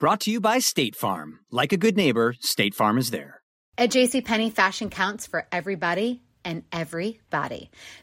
Brought to you by State Farm. Like a good neighbor, State Farm is there. At JCPenney, fashion counts for everybody and everybody.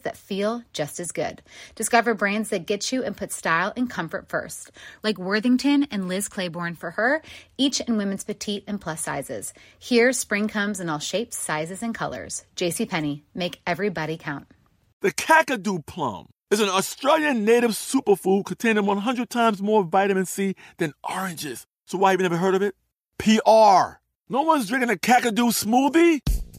that feel just as good. Discover brands that get you and put style and comfort first, like Worthington and Liz Claiborne for her, each in women's petite and plus sizes. Here, spring comes in all shapes, sizes, and colors. JCPenney, make everybody count. The Kakadu plum is an Australian native superfood containing 100 times more vitamin C than oranges. So why have you never heard of it? PR. No one's drinking a Kakadu smoothie?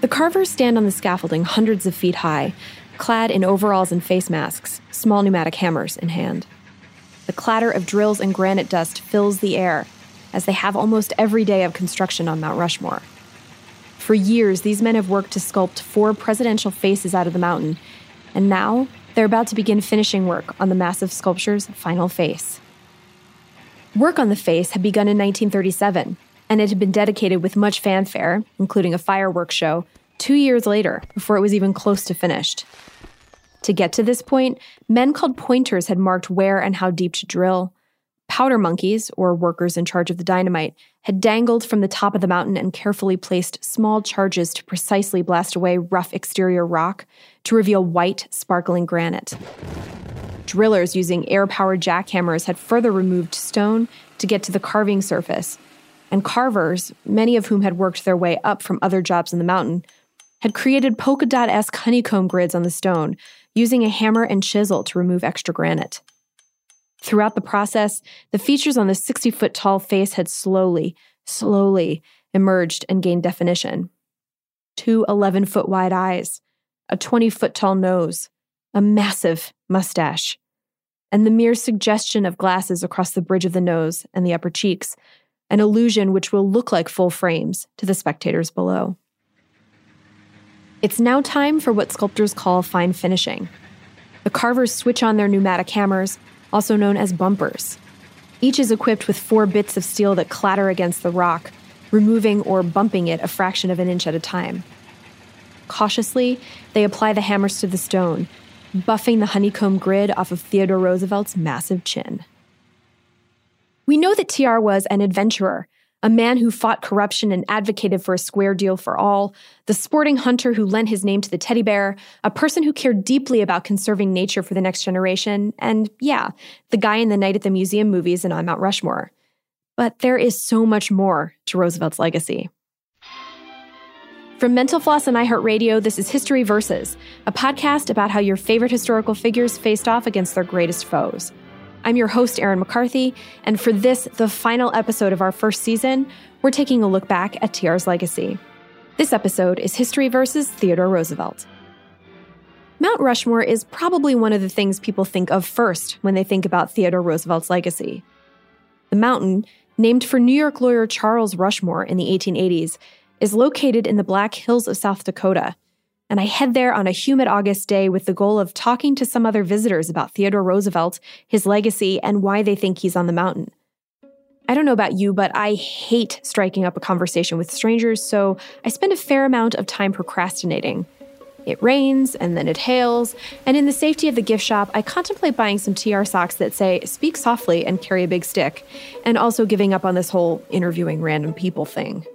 The carvers stand on the scaffolding hundreds of feet high, clad in overalls and face masks, small pneumatic hammers in hand. The clatter of drills and granite dust fills the air, as they have almost every day of construction on Mount Rushmore. For years, these men have worked to sculpt four presidential faces out of the mountain, and now they're about to begin finishing work on the massive sculpture's final face. Work on the face had begun in 1937 and it had been dedicated with much fanfare, including a fireworks show, two years later, before it was even close to finished. To get to this point, men called pointers had marked where and how deep to drill. Powder monkeys, or workers in charge of the dynamite, had dangled from the top of the mountain and carefully placed small charges to precisely blast away rough exterior rock to reveal white, sparkling granite. Drillers using air powered jackhammers had further removed stone to get to the carving surface, and carvers, many of whom had worked their way up from other jobs in the mountain, had created polka dot esque honeycomb grids on the stone, using a hammer and chisel to remove extra granite. Throughout the process, the features on the 60 foot tall face had slowly, slowly emerged and gained definition. Two 11 foot wide eyes, a 20 foot tall nose, a massive mustache, and the mere suggestion of glasses across the bridge of the nose and the upper cheeks an illusion which will look like full frames to the spectators below. It's now time for what sculptors call fine finishing. The carvers switch on their pneumatic hammers, also known as bumpers. Each is equipped with four bits of steel that clatter against the rock, removing or bumping it a fraction of an inch at a time. Cautiously, they apply the hammers to the stone, buffing the honeycomb grid off of Theodore Roosevelt's massive chin. We know that TR was an adventurer, a man who fought corruption and advocated for a square deal for all, the sporting hunter who lent his name to the teddy bear, a person who cared deeply about conserving nature for the next generation, and yeah, the guy in the Night at the Museum movies and on Mount Rushmore. But there is so much more to Roosevelt's legacy. From Mental Floss and iHeartRadio, this is History Versus, a podcast about how your favorite historical figures faced off against their greatest foes. I'm your host, Erin McCarthy, and for this, the final episode of our first season, we're taking a look back at TR's legacy. This episode is History versus Theodore Roosevelt. Mount Rushmore is probably one of the things people think of first when they think about Theodore Roosevelt's legacy. The mountain, named for New York lawyer Charles Rushmore in the 1880s, is located in the Black Hills of South Dakota and I head there on a humid August day with the goal of talking to some other visitors about Theodore Roosevelt, his legacy, and why they think he's on the mountain. I don't know about you, but I hate striking up a conversation with strangers, so I spend a fair amount of time procrastinating. It rains and then it hails, and in the safety of the gift shop, I contemplate buying some TR socks that say, speak softly and carry a big stick, and also giving up on this whole interviewing random people thing.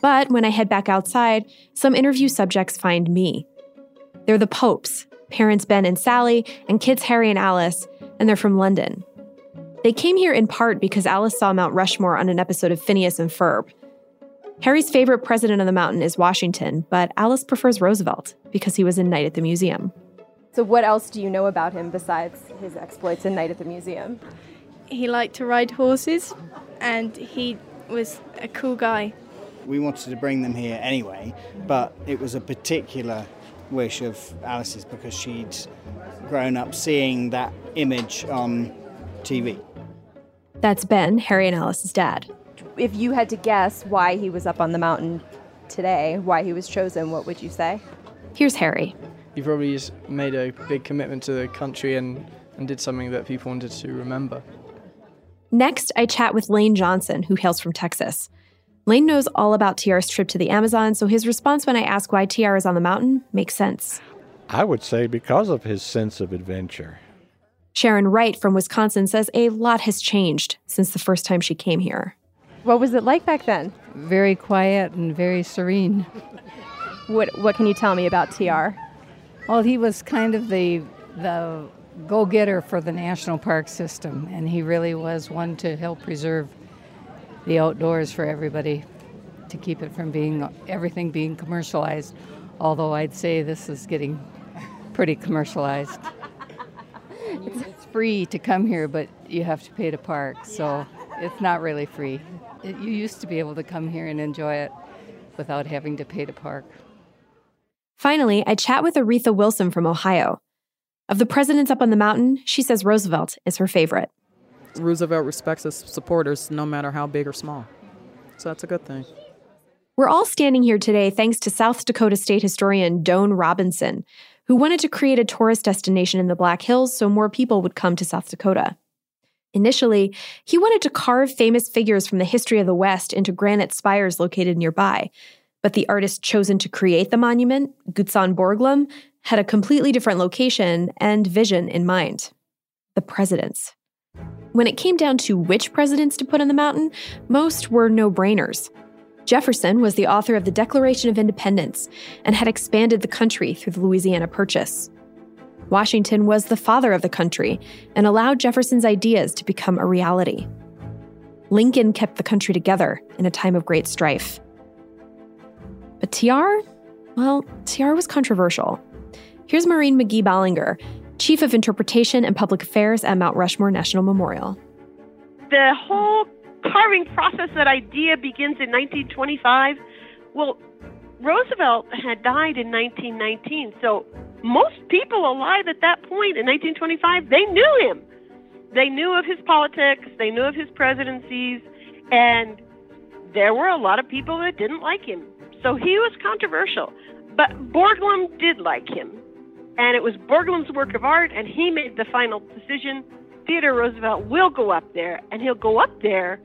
But when I head back outside, some interview subjects find me. They're the Popes, parents Ben and Sally, and kids Harry and Alice, and they're from London. They came here in part because Alice saw Mount Rushmore on an episode of Phineas and Ferb. Harry's favorite president of the mountain is Washington, but Alice prefers Roosevelt because he was in Night at the Museum. So, what else do you know about him besides his exploits in Night at the Museum? He liked to ride horses and he was a cool guy. We wanted to bring them here anyway, but it was a particular wish of Alice's because she'd grown up seeing that image on TV. That's Ben, Harry and Alice's dad. If you had to guess why he was up on the mountain today, why he was chosen, what would you say? Here's Harry. He probably just made a big commitment to the country and, and did something that people wanted to remember. Next, I chat with Lane Johnson, who hails from Texas. Lane knows all about TR's trip to the Amazon, so his response when I ask why TR is on the mountain makes sense. I would say because of his sense of adventure. Sharon Wright from Wisconsin says a lot has changed since the first time she came here. What was it like back then? Very quiet and very serene. What What can you tell me about TR? Well, he was kind of the the go-getter for the national park system, and he really was one to help preserve the outdoors for everybody, to keep it from being everything being commercialized. Although I'd say this is getting pretty commercialized. it's free to come here, but you have to pay to park, so it's not really free. It, you used to be able to come here and enjoy it without having to pay to park. Finally, I chat with Aretha Wilson from Ohio. Of the presidents up on the mountain, she says Roosevelt is her favorite. Roosevelt respects his supporters no matter how big or small. So that's a good thing. We're all standing here today thanks to South Dakota State historian Doane Robinson, who wanted to create a tourist destination in the Black Hills so more people would come to South Dakota. Initially, he wanted to carve famous figures from the history of the West into granite spires located nearby, but the artist chosen to create the monument, Gutzon Borglum, had a completely different location and vision in mind the presidents. When it came down to which presidents to put on the mountain, most were no brainers. Jefferson was the author of the Declaration of Independence and had expanded the country through the Louisiana Purchase. Washington was the father of the country and allowed Jefferson's ideas to become a reality. Lincoln kept the country together in a time of great strife. But TR? Well, TR was controversial. Here's Maureen McGee Ballinger, Chief of Interpretation and Public Affairs at Mount Rushmore National Memorial. The whole carving process, that idea begins in 1925. Well, Roosevelt had died in 1919, so most people alive at that point in 1925, they knew him. They knew of his politics, they knew of his presidencies, and there were a lot of people that didn't like him. So he was controversial. But Borglum did like him. And it was Borglum's work of art, and he made the final decision. Theodore Roosevelt will go up there, and he'll go up there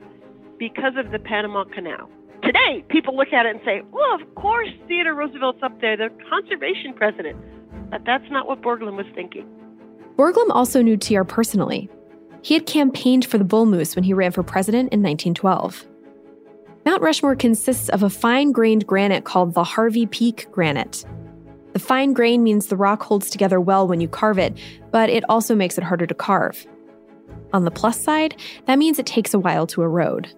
because of the Panama Canal. Today, people look at it and say, well, of course Theodore Roosevelt's up there, the conservation president. But that's not what Borglum was thinking. Borglum also knew TR personally. He had campaigned for the bull moose when he ran for president in 1912. Mount Rushmore consists of a fine grained granite called the Harney Peak granite. The fine grain means the rock holds together well when you carve it, but it also makes it harder to carve. On the plus side, that means it takes a while to erode.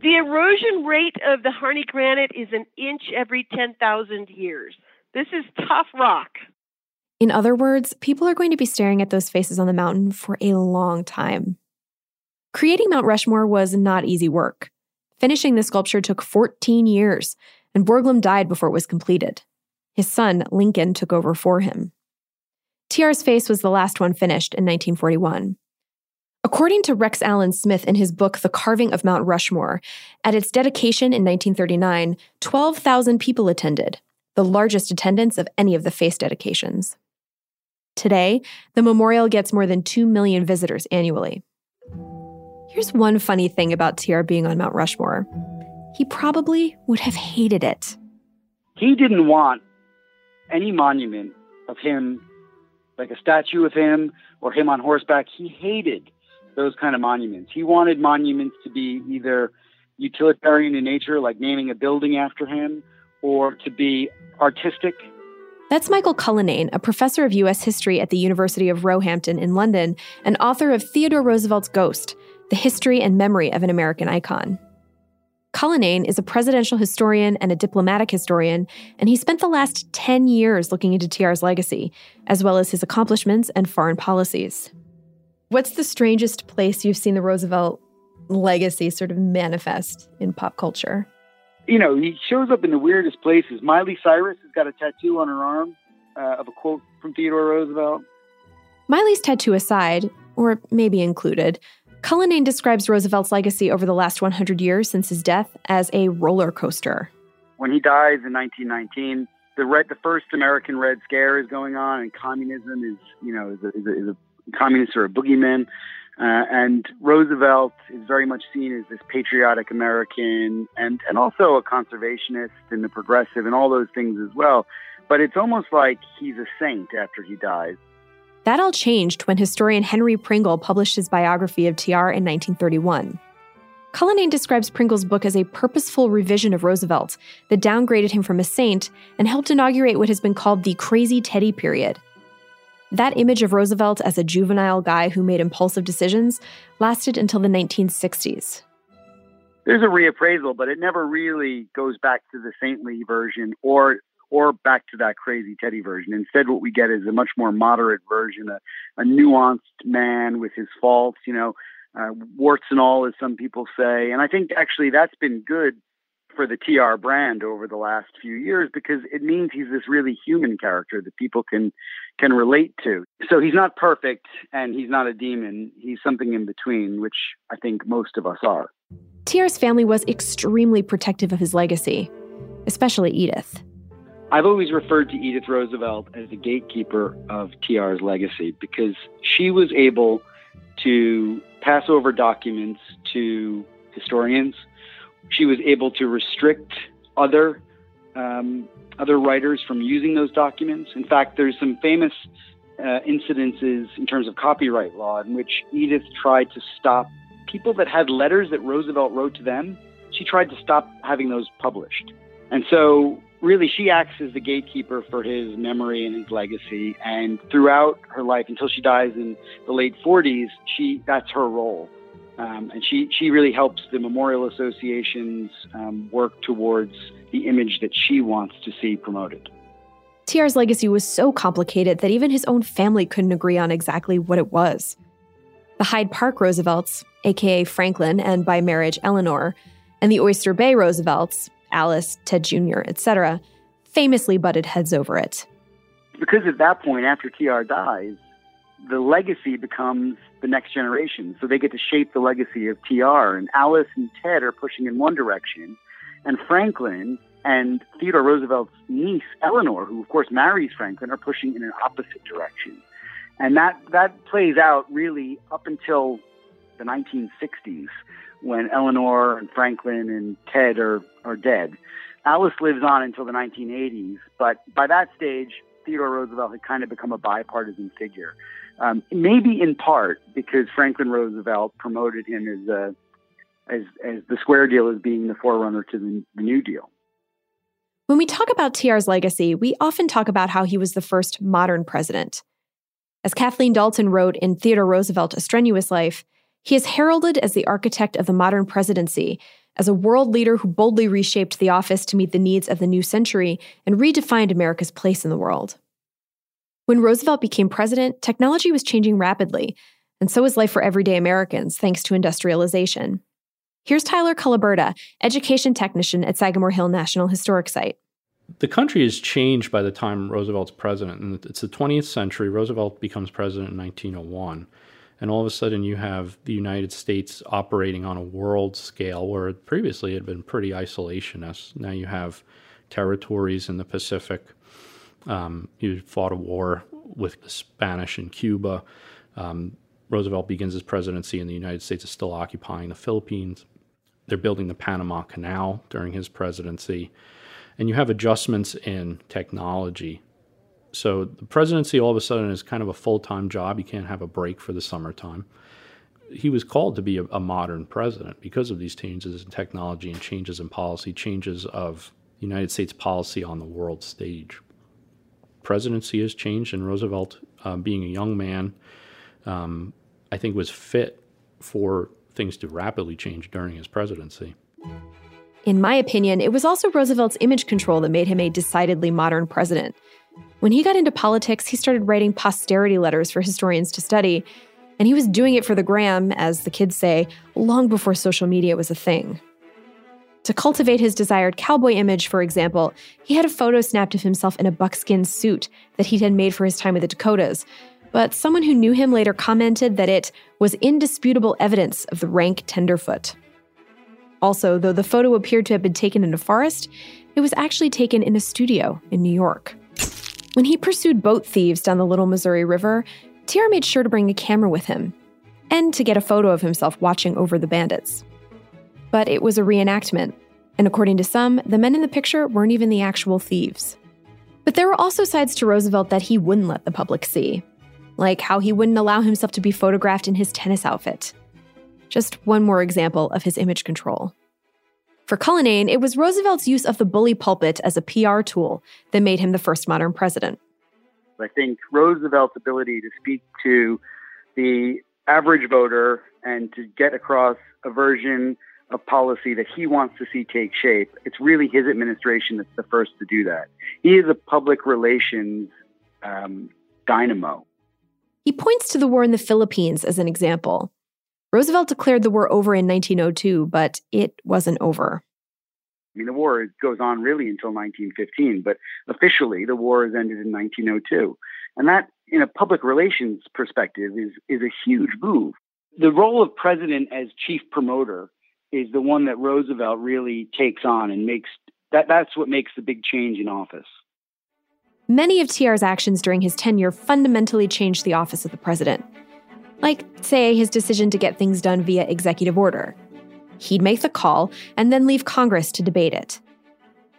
The erosion rate of the Harney granite is an inch every 10,000 years. This is tough rock. In other words, people are going to be staring at those faces on the mountain for a long time. Creating Mount Rushmore was not easy work. Finishing the sculpture took 14 years, and Borglum died before it was completed. His son, Lincoln, took over for him. TR's face was the last one finished in 1941. According to Rex Allen Smith in his book, The Carving of Mount Rushmore, at its dedication in 1939, 12,000 people attended, the largest attendance of any of the face dedications. Today, the memorial gets more than 2 million visitors annually. Here's one funny thing about TR being on Mount Rushmore he probably would have hated it. He didn't want any monument of him, like a statue of him or him on horseback. He hated those kind of monuments. He wanted monuments to be either utilitarian in nature, like naming a building after him, or to be artistic. That's Michael Cullinane, a professor of U.S. history at the University of Roehampton in London and author of Theodore Roosevelt's Ghost The History and Memory of an American Icon. Cullinane is a presidential historian and a diplomatic historian, and he spent the last 10 years looking into TR's legacy, as well as his accomplishments and foreign policies. What's the strangest place you've seen the Roosevelt legacy sort of manifest in pop culture? You know, he shows up in the weirdest places. Miley Cyrus has got a tattoo on her arm uh, of a quote from Theodore Roosevelt. Miley's tattoo aside, or maybe included, Cullinane describes Roosevelt's legacy over the last 100 years since his death as a roller coaster. When he dies in 1919, the red, the first American Red Scare is going on, and communism is, you know, is a, is a, is a communists are a boogeyman. Uh, and Roosevelt is very much seen as this patriotic American and, and also a conservationist and a progressive and all those things as well. But it's almost like he's a saint after he dies. That all changed when historian Henry Pringle published his biography of TR in 1931. Cullinane describes Pringle's book as a purposeful revision of Roosevelt that downgraded him from a saint and helped inaugurate what has been called the Crazy Teddy period, that image of Roosevelt as a juvenile guy who made impulsive decisions lasted until the 1960s. There's a reappraisal, but it never really goes back to the saintly version or or back to that crazy Teddy version. Instead, what we get is a much more moderate version, a, a nuanced man with his faults, you know, uh, warts and all, as some people say. And I think actually that's been good for the TR brand over the last few years because it means he's this really human character that people can can relate to. So he's not perfect and he's not a demon. He's something in between, which I think most of us are. TR's family was extremely protective of his legacy, especially Edith. I've always referred to Edith Roosevelt as the gatekeeper of TR's legacy because she was able to pass over documents to historians she was able to restrict other um, other writers from using those documents. In fact, there's some famous uh, incidences in terms of copyright law in which Edith tried to stop people that had letters that Roosevelt wrote to them. She tried to stop having those published, and so really she acts as the gatekeeper for his memory and his legacy. And throughout her life, until she dies in the late 40s, she that's her role. Um, and she, she really helps the memorial associations um, work towards the image that she wants to see promoted. TR's legacy was so complicated that even his own family couldn't agree on exactly what it was. The Hyde Park Roosevelts, aka Franklin and by marriage Eleanor, and the Oyster Bay Roosevelts, Alice, Ted Jr., etc., famously butted heads over it. Because at that point, after TR dies, the legacy becomes the next generation. So they get to shape the legacy of TR. And Alice and Ted are pushing in one direction, and Franklin and Theodore Roosevelt's niece, Eleanor, who of course marries Franklin, are pushing in an opposite direction. And that, that plays out really up until the 1960s when Eleanor and Franklin and Ted are, are dead. Alice lives on until the 1980s, but by that stage, Theodore Roosevelt had kind of become a bipartisan figure. Um, maybe in part because Franklin Roosevelt promoted him as a as, as the square deal as being the forerunner to the, the New Deal. When we talk about TR's legacy, we often talk about how he was the first modern president. As Kathleen Dalton wrote in Theodore Roosevelt, A Strenuous Life, he is heralded as the architect of the modern presidency, as a world leader who boldly reshaped the office to meet the needs of the new century and redefined America's place in the world. When Roosevelt became president, technology was changing rapidly, and so was life for everyday Americans thanks to industrialization. Here's Tyler Calaberta, education technician at Sagamore Hill National Historic Site. The country has changed by the time Roosevelt's president, and it's the 20th century. Roosevelt becomes president in 1901, and all of a sudden you have the United States operating on a world scale where previously it had been pretty isolationist. Now you have territories in the Pacific um, he fought a war with the Spanish in Cuba. Um, Roosevelt begins his presidency and the United States is still occupying the Philippines. They're building the Panama Canal during his presidency. And you have adjustments in technology. So the presidency all of a sudden is kind of a full time job. You can't have a break for the summertime. He was called to be a, a modern president because of these changes in technology and changes in policy, changes of United States policy on the world stage. Presidency has changed, and Roosevelt, uh, being a young man, um, I think was fit for things to rapidly change during his presidency. In my opinion, it was also Roosevelt's image control that made him a decidedly modern president. When he got into politics, he started writing posterity letters for historians to study, and he was doing it for the gram, as the kids say, long before social media was a thing. To cultivate his desired cowboy image, for example, he had a photo snapped of himself in a buckskin suit that he had made for his time with the Dakotas, but someone who knew him later commented that it was indisputable evidence of the rank tenderfoot. Also, though the photo appeared to have been taken in a forest, it was actually taken in a studio in New York. When he pursued boat thieves down the Little Missouri River, TR made sure to bring a camera with him and to get a photo of himself watching over the bandits. But it was a reenactment, and according to some, the men in the picture weren't even the actual thieves. But there were also sides to Roosevelt that he wouldn't let the public see, like how he wouldn't allow himself to be photographed in his tennis outfit. Just one more example of his image control. For Cullinane, it was Roosevelt's use of the bully pulpit as a PR tool that made him the first modern president. I think Roosevelt's ability to speak to the average voter and to get across a version of policy that he wants to see take shape, it's really his administration that's the first to do that. He is a public relations um, dynamo. He points to the war in the Philippines as an example. Roosevelt declared the war over in 1902, but it wasn't over. I mean, the war goes on really until 1915, but officially the war has ended in 1902. And that, in a public relations perspective, is, is a huge move. The role of president as chief promoter is the one that Roosevelt really takes on and makes that, that's what makes the big change in office. Many of TR's actions during his tenure fundamentally changed the office of the president. Like, say, his decision to get things done via executive order. He'd make the call and then leave Congress to debate it.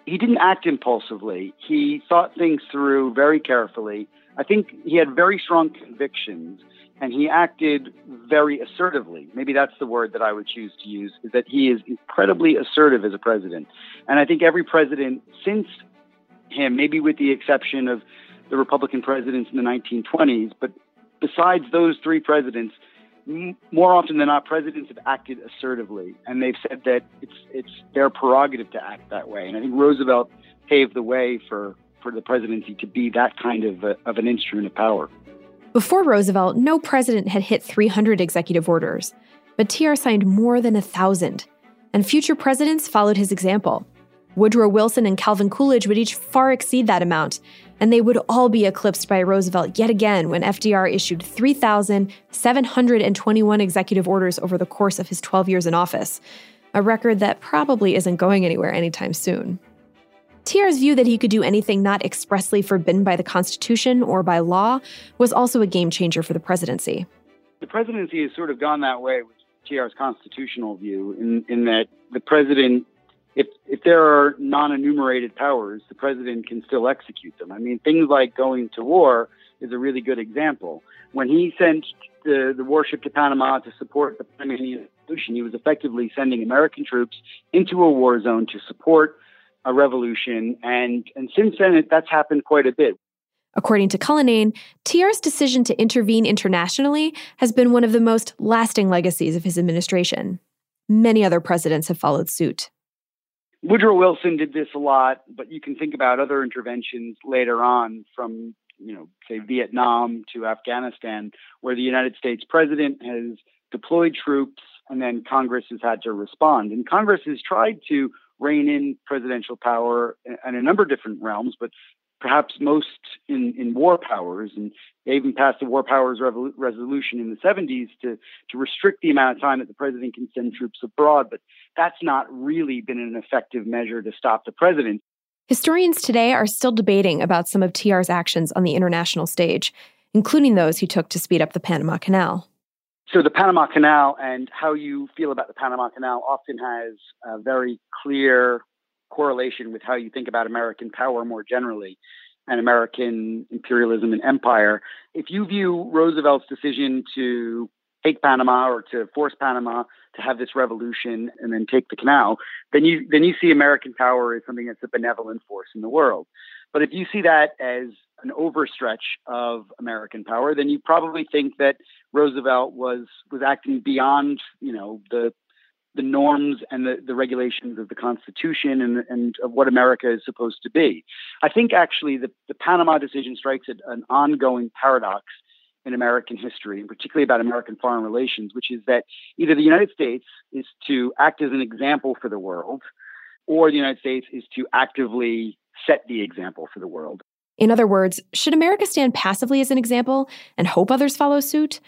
He didn't act impulsively. He thought things through very carefully. I think he had very strong convictions and he acted very assertively. Maybe that's the word that I would choose to use, is that he is incredibly assertive as a president. And I think every president since him, maybe with the exception of the Republican presidents in the 1920s. But besides those three presidents, more often than not, presidents have acted assertively, and they've said that it's it's their prerogative to act that way. And I think Roosevelt paved the way for for the presidency to be that kind of a, of an instrument of power. Before Roosevelt, no president had hit 300 executive orders, but TR signed more than a thousand, and future presidents followed his example. Woodrow Wilson and Calvin Coolidge would each far exceed that amount, and they would all be eclipsed by Roosevelt yet again when FDR issued 3,721 executive orders over the course of his 12 years in office, a record that probably isn't going anywhere anytime soon. TR's view that he could do anything not expressly forbidden by the Constitution or by law was also a game changer for the presidency. The presidency has sort of gone that way with TR's constitutional view, in, in that the president if if there are non-enumerated powers, the president can still execute them. I mean, things like going to war is a really good example. When he sent the, the warship to Panama to support the Panamanian Revolution, he was effectively sending American troops into a war zone to support a revolution, and and since then it, that's happened quite a bit. According to Cullinane, TR's decision to intervene internationally has been one of the most lasting legacies of his administration. Many other presidents have followed suit. Woodrow Wilson did this a lot, but you can think about other interventions later on from, you know, say Vietnam to Afghanistan, where the United States president has deployed troops and then Congress has had to respond. And Congress has tried to rein in presidential power in a number of different realms, but perhaps most in, in war powers. And they even passed the war powers revol- resolution in the 70s to, to restrict the amount of time that the president can send troops abroad. But that's not really been an effective measure to stop the president. Historians today are still debating about some of TR's actions on the international stage, including those he took to speed up the Panama Canal. So the Panama Canal and how you feel about the Panama Canal often has a very clear correlation with how you think about American power more generally and American imperialism and empire. If you view Roosevelt's decision to take Panama or to force Panama to have this revolution and then take the canal, then you then you see American power as something that's a benevolent force in the world. But if you see that as an overstretch of American power, then you probably think that Roosevelt was was acting beyond, you know, the the norms and the, the regulations of the Constitution and, and of what America is supposed to be. I think actually the, the Panama decision strikes at an ongoing paradox in American history, and particularly about American foreign relations, which is that either the United States is to act as an example for the world, or the United States is to actively set the example for the world. In other words, should America stand passively as an example and hope others follow suit?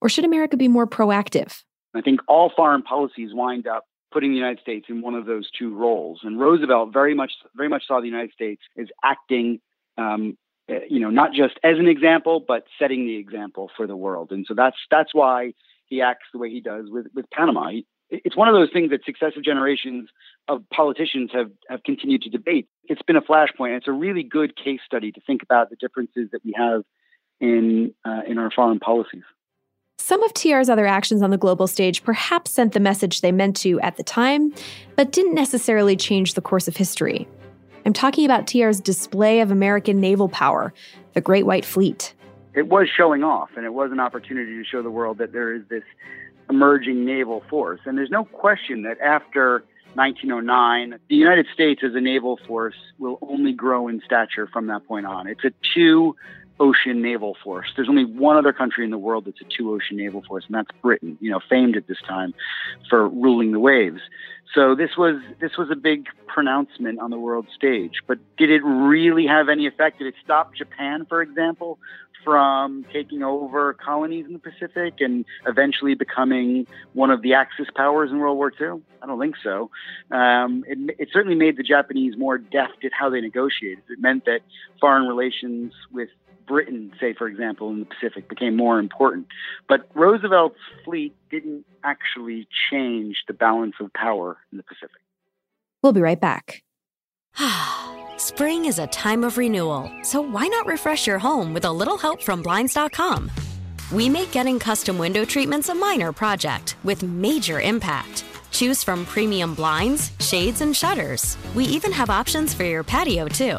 Or should America be more proactive? I think all foreign policies wind up putting the United States in one of those two roles. And Roosevelt very much, very much saw the United States as acting um, uh, you know, not just as an example, but setting the example for the world. And so that's that's why he acts the way he does with with Panama. It's one of those things that successive generations of politicians have have continued to debate. It's been a flashpoint. It's a really good case study to think about the differences that we have in uh, in our foreign policies. Some of TR's other actions on the global stage perhaps sent the message they meant to at the time, but didn't necessarily change the course of history. I'm talking about TR's display of American naval power, the Great White Fleet. It was showing off, and it was an opportunity to show the world that there is this emerging naval force. And there's no question that after 1909, the United States as a naval force will only grow in stature from that point on. It's a two ocean naval force. There's only one other country in the world that's a two ocean naval force, and that's Britain, you know, famed at this time for ruling the waves. So this was this was a big pronouncement on the world stage. But did it really have any effect? Did it stop Japan, for example, from taking over colonies in the Pacific and eventually becoming one of the Axis powers in World War II? I don't think so. Um, it, it certainly made the Japanese more deft at how they negotiated. It meant that foreign relations with Britain, say, for example, in the Pacific became more important. But Roosevelt's fleet didn't actually change the balance of power in the Pacific. We'll be right back. Spring is a time of renewal, so why not refresh your home with a little help from Blinds.com? We make getting custom window treatments a minor project with major impact. Choose from premium blinds, shades, and shutters. We even have options for your patio, too.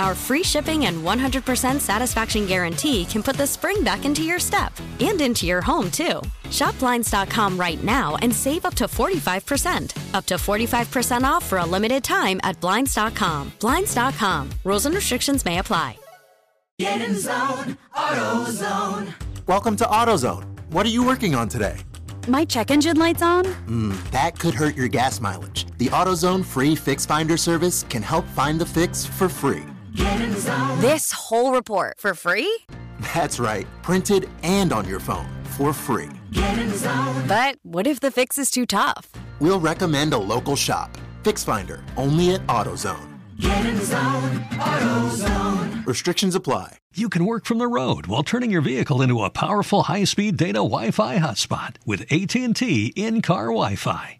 Our free shipping and 100% satisfaction guarantee can put the spring back into your step and into your home, too. Shop Blinds.com right now and save up to 45%. Up to 45% off for a limited time at Blinds.com. Blinds.com. Rules and restrictions may apply. Get in zone, AutoZone. Welcome to AutoZone. What are you working on today? My check engine light's on? Hmm, that could hurt your gas mileage. The AutoZone free Fix Finder service can help find the fix for free. This whole report for free? That's right, printed and on your phone for free. But what if the fix is too tough? We'll recommend a local shop. Fix Finder, only at AutoZone. Get in zone, AutoZone. Restrictions apply. You can work from the road while turning your vehicle into a powerful high-speed data Wi-Fi hotspot with AT&T in-car Wi-Fi.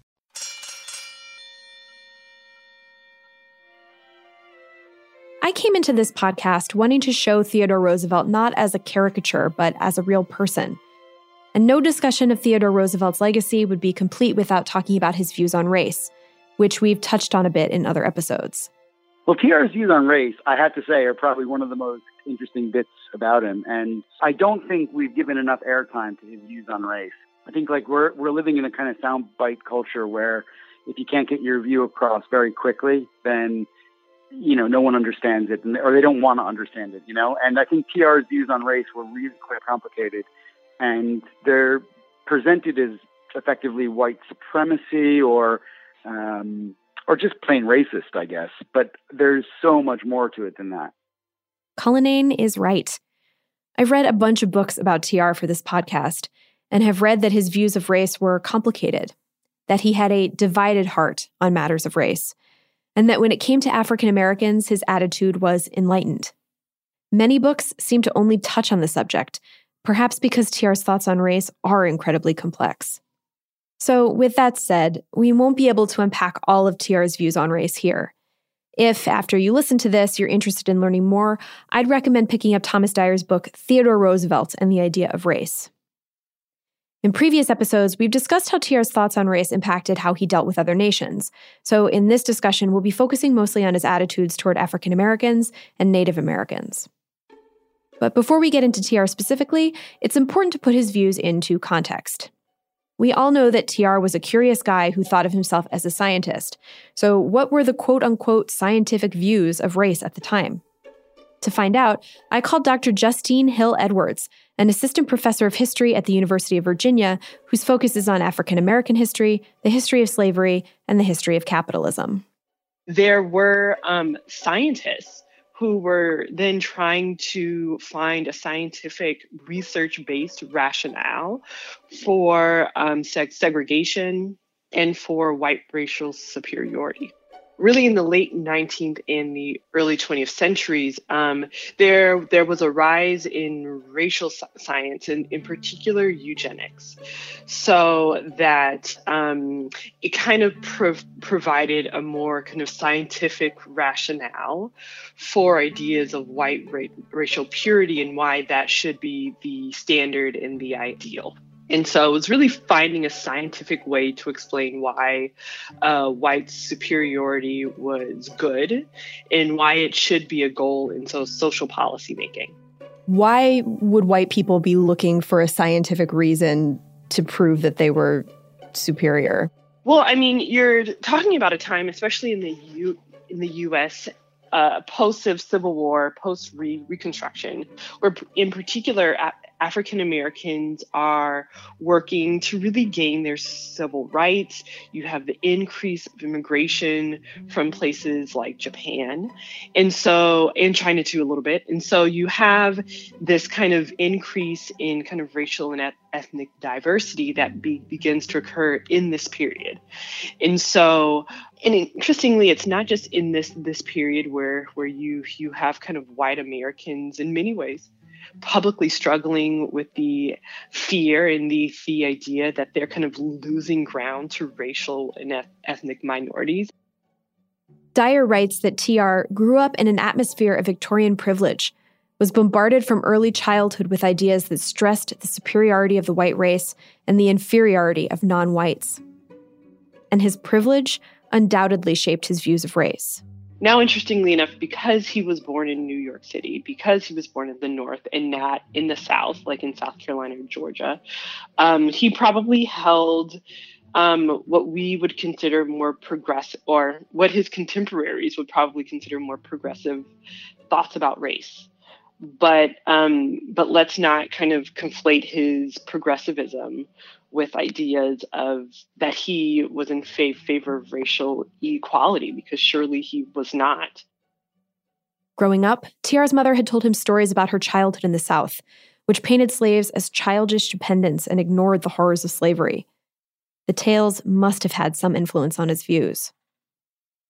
I came into this podcast wanting to show Theodore Roosevelt not as a caricature, but as a real person. And no discussion of Theodore Roosevelt's legacy would be complete without talking about his views on race, which we've touched on a bit in other episodes. Well, TR's views on race, I have to say, are probably one of the most interesting bits about him. And I don't think we've given enough airtime to his views on race. I think like we're we're living in a kind of soundbite culture where if you can't get your view across very quickly, then you know no one understands it, or they don't want to understand it. You know, and I think TR's views on race were really quite complicated, and they're presented as effectively white supremacy or um, or just plain racist, I guess. But there's so much more to it than that. Cullinane is right. I've read a bunch of books about TR for this podcast and have read that his views of race were complicated, that he had a divided heart on matters of race, and that when it came to African Americans, his attitude was enlightened. Many books seem to only touch on the subject, perhaps because TR's thoughts on race are incredibly complex. So, with that said, we won't be able to unpack all of TR's views on race here. If, after you listen to this, you're interested in learning more, I'd recommend picking up Thomas Dyer's book, Theodore Roosevelt and the Idea of Race. In previous episodes, we've discussed how TR's thoughts on race impacted how he dealt with other nations. So, in this discussion, we'll be focusing mostly on his attitudes toward African Americans and Native Americans. But before we get into TR specifically, it's important to put his views into context. We all know that TR was a curious guy who thought of himself as a scientist. So, what were the quote unquote scientific views of race at the time? To find out, I called Dr. Justene Hill Edwards, an assistant professor of history at the University of Virginia, whose focus is on African American history, the history of slavery, and the history of capitalism. There were um, scientists who were then trying to find a scientific research based rationale for um, sex segregation and for white racial superiority really in the late 19th and the early 20th centuries, um, there there was a rise in racial science and in particular eugenics, so that um, it kind of prov- provided a more kind of scientific rationale for ideas of white ra- racial purity and why that should be the standard and the ideal. And so it was really finding a scientific way to explain why uh, white superiority was good and why it should be a goal in so social policy making. Why would white people be looking for a scientific reason to prove that they were superior? Well, I mean, you're talking about a time, especially in the U- in the U.S. Uh, post Civil War, post Reconstruction, where in particular African Americans are working to really gain their civil rights. You have the increase of immigration from places like Japan, and so, and China too, a little bit. And so you have this kind of increase in kind of racial and ethnic diversity that be, begins to occur in this period. And so, and interestingly, it's not just in this this period where where you you have kind of white Americans in many ways publicly struggling with the fear and the the idea that they're kind of losing ground to racial and ethnic minorities. Dyer writes that TR grew up in an atmosphere of Victorian privilege, was bombarded from early childhood with ideas that stressed the superiority of the white race and the inferiority of non whites. And his privilege undoubtedly shaped his views of race. Now, interestingly enough, because he was born in New York City, because he was born in the North and not in the South, like in South Carolina or Georgia, um, he probably held um, what we would consider more progressive, or what his contemporaries would probably consider more progressive thoughts about race. But um, but let's not kind of conflate his progressivism with ideas of that he was in fa- favor of racial equality because surely he was not. Growing up, TR's mother had told him stories about her childhood in the South, which painted slaves as childish dependents and ignored the horrors of slavery. The tales must have had some influence on his views.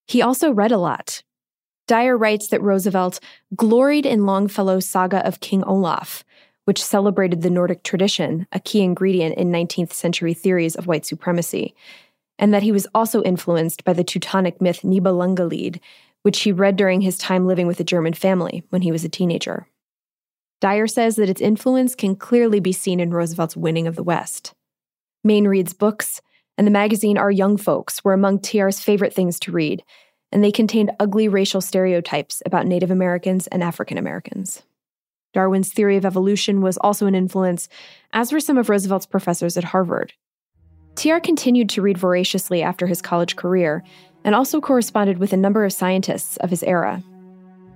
He also read a lot. Dyer writes that Roosevelt gloried in Longfellow's saga of King Olaf, which celebrated the Nordic tradition, a key ingredient in 19th century theories of white supremacy, and that he was also influenced by the Teutonic myth Nibelungenlied, which he read during his time living with a German family when he was a teenager. Dyer says that its influence can clearly be seen in Roosevelt's winning of the West. Mayne Reid's books and the magazine Our Young Folks were among TR's favorite things to read, and they contained ugly racial stereotypes about Native Americans and African Americans. Darwin's theory of evolution was also an influence, as were some of Roosevelt's professors at Harvard. TR continued to read voraciously after his college career and also corresponded with a number of scientists of his era.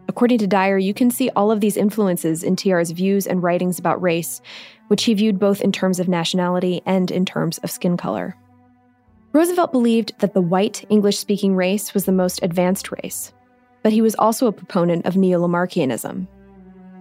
According to Dyer, you can see all of these influences in TR's views and writings about race, which he viewed both in terms of nationality and in terms of skin color. Roosevelt believed that the white English speaking race was the most advanced race, but he was also a proponent of neo Lamarckianism.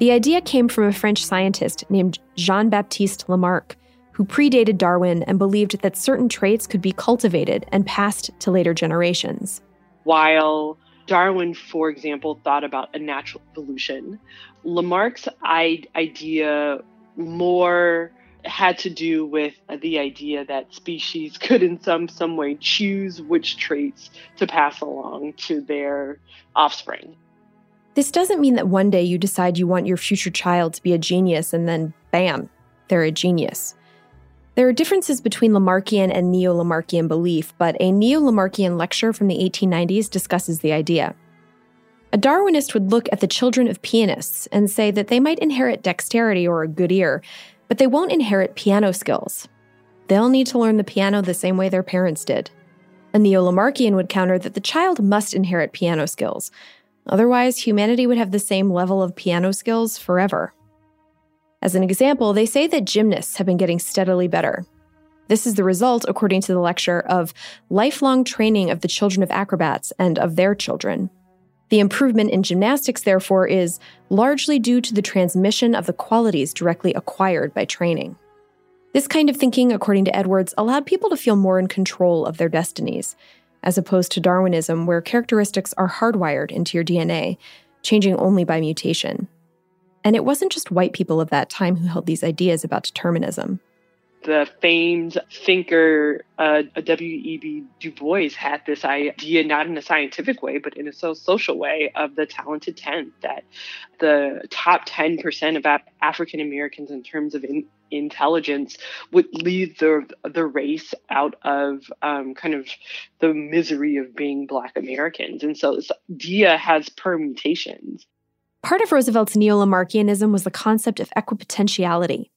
The idea came from a French scientist named Jean Baptiste Lamarck, who predated Darwin and believed that certain traits could be cultivated and passed to later generations. While Darwin, for example, thought about a natural evolution. Lamarck's idea more had to do with the idea that species could in some some way choose which traits to pass along to their offspring. This doesn't mean that one day you decide you want your future child to be a genius and then bam, they're a genius. There are differences between Lamarckian and neo Lamarckian belief, but a neo Lamarckian lecture from the 1890s discusses the idea. A Darwinist would look at the children of pianists and say that they might inherit dexterity or a good ear, but they won't inherit piano skills. They'll need to learn the piano the same way their parents did. A neo Lamarckian would counter that the child must inherit piano skills. Otherwise, humanity would have the same level of piano skills forever. As an example, they say that gymnasts have been getting steadily better. This is the result, according to the lecture, of lifelong training of the children of acrobats and of their children. The improvement in gymnastics, therefore, is largely due to the transmission of the qualities directly acquired by training. This kind of thinking, according to Edwards, allowed people to feel more in control of their destinies, as opposed to Darwinism, where characteristics are hardwired into your DNA, changing only by mutation. And it wasn't just white people of that time who held these ideas about determinism. The famed thinker uh, W.E.B. Du Bois had this idea, not in a scientific way, but in a so social way, of the talented 10, that the top 10% of African Americans in terms of in- intelligence would lead the the race out of um, kind of the misery of being Black Americans, and so this idea has permutations. Part of Roosevelt's neo Lamarckianism was the concept of equipotentiality.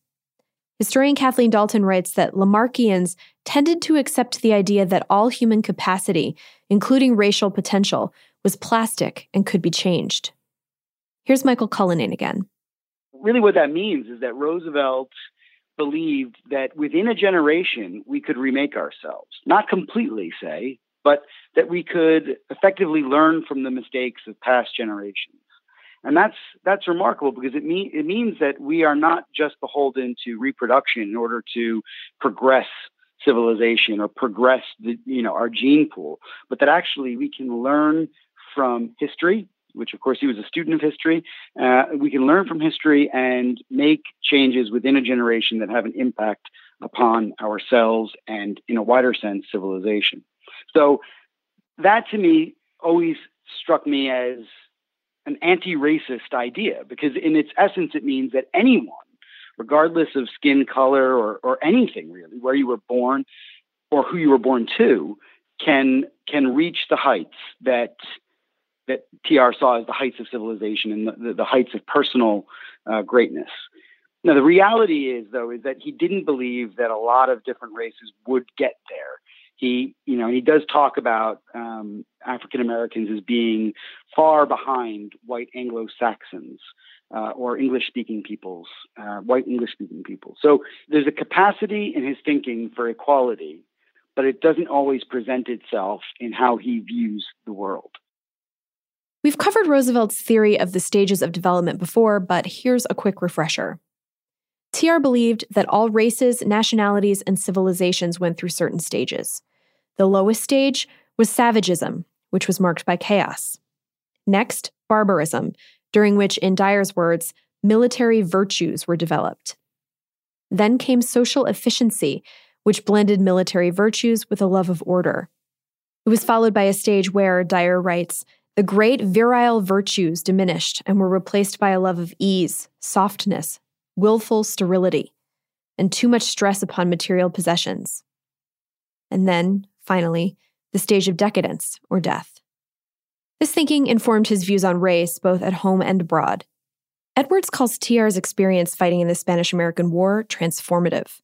Historian Kathleen Dalton writes that Lamarckians tended to accept the idea that all human capacity, including racial potential, was plastic and could be changed. Here's Michael Cullinane again. Really, what that means is that Roosevelt believed that within a generation we could remake ourselves. Not completely, say, but that we could effectively learn from the mistakes of past generations and that's that's remarkable because it mean it means that we are not just beholden to reproduction in order to progress civilization or progress the you know our gene pool, but that actually we can learn from history. Which, of course, he was a student of history. Uh, we can learn from history and make changes within a generation that have an impact upon ourselves and, in a wider sense, civilization. So, that to me always struck me as an anti-racist idea because in its essence it means that anyone regardless of skin color or, or anything really where you were born or who you were born to can can reach the heights that that TR saw as the heights of civilization and the, the, the heights of personal uh, greatness. Now the reality is though is that he didn't believe that a lot of different races would get there he you know he does talk about um, African Americans as being far behind white Anglo Saxons uh, or English speaking peoples, uh, white English speaking people. So there's a capacity in his thinking for equality, but it doesn't always present itself in how he views the world. We've covered Roosevelt's theory of the stages of development before, but here's a quick refresher. TR believed that all races, nationalities, and civilizations went through certain stages. The lowest stage was savagism, which was marked by chaos. Next, barbarism, during which, in Dyer's words, military virtues were developed. Then came social efficiency, which blended military virtues with a love of order. It was followed by a stage where, Dyer writes, the great virile virtues diminished and were replaced by a love of ease, softness, willful sterility, and too much stress upon material possessions. And then, finally, the stage of decadence or death. This thinking informed his views on race both at home and abroad. Edwards calls TR's experience fighting in the Spanish American War transformative.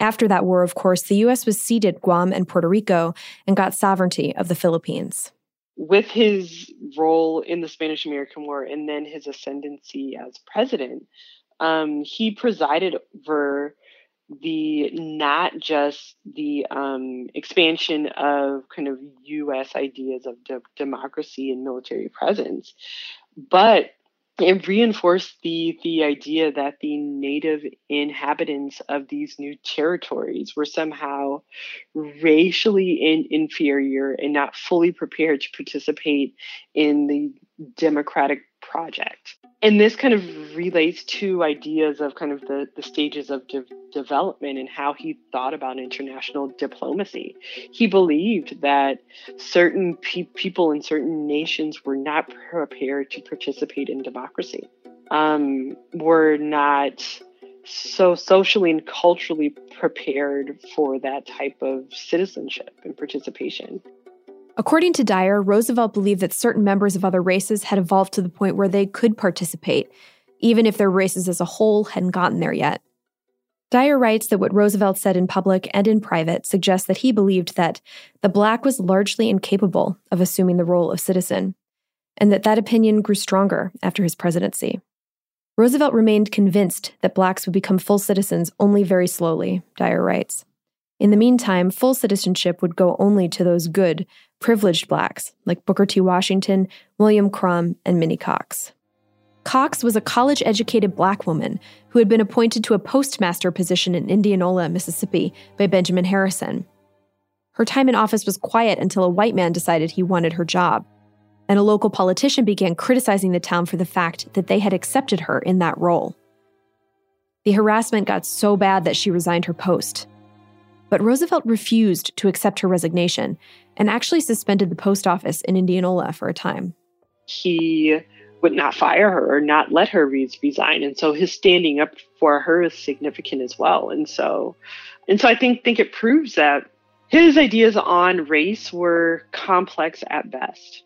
After that war, of course, the U.S. was ceded Guam and Puerto Rico and got sovereignty of the Philippines. With his role in the Spanish American War and then his ascendancy as president, um, he presided over the not just the um, expansion of kind of U.S. ideas of de- democracy and military presence, but it reinforced the the idea that the native inhabitants of these new territories were somehow racially in, inferior and not fully prepared to participate in the democratic project and this kind of relates to ideas of kind of the, the stages of de- development and how he thought about international diplomacy. He believed that certain pe- people in certain nations were not prepared to participate in democracy, um, were not so socially and culturally prepared for that type of citizenship and participation. According to Dyer, Roosevelt believed that certain members of other races had evolved to the point where they could participate, even if their races as a whole hadn't gotten there yet. Dyer writes that what Roosevelt said in public and in private suggests that he believed that the black was largely incapable of assuming the role of citizen, and that that opinion grew stronger after his presidency. Roosevelt remained convinced that blacks would become full citizens only very slowly, Dyer writes. In the meantime, full citizenship would go only to those good, privileged blacks like Booker T. Washington, William Crum, and Minnie Cox. Cox was a college educated black woman who had been appointed to a postmaster position in Indianola, Mississippi by Benjamin Harrison. Her time in office was quiet until a white man decided he wanted her job, and a local politician began criticizing the town for the fact that they had accepted her in that role. The harassment got so bad that she resigned her post. But Roosevelt refused to accept her resignation and actually suspended the post office in Indianola for a time. He would not fire her or not let her resign, and so his standing up for her is significant as well. And so, and so I think think it proves that his ideas on race were complex at best,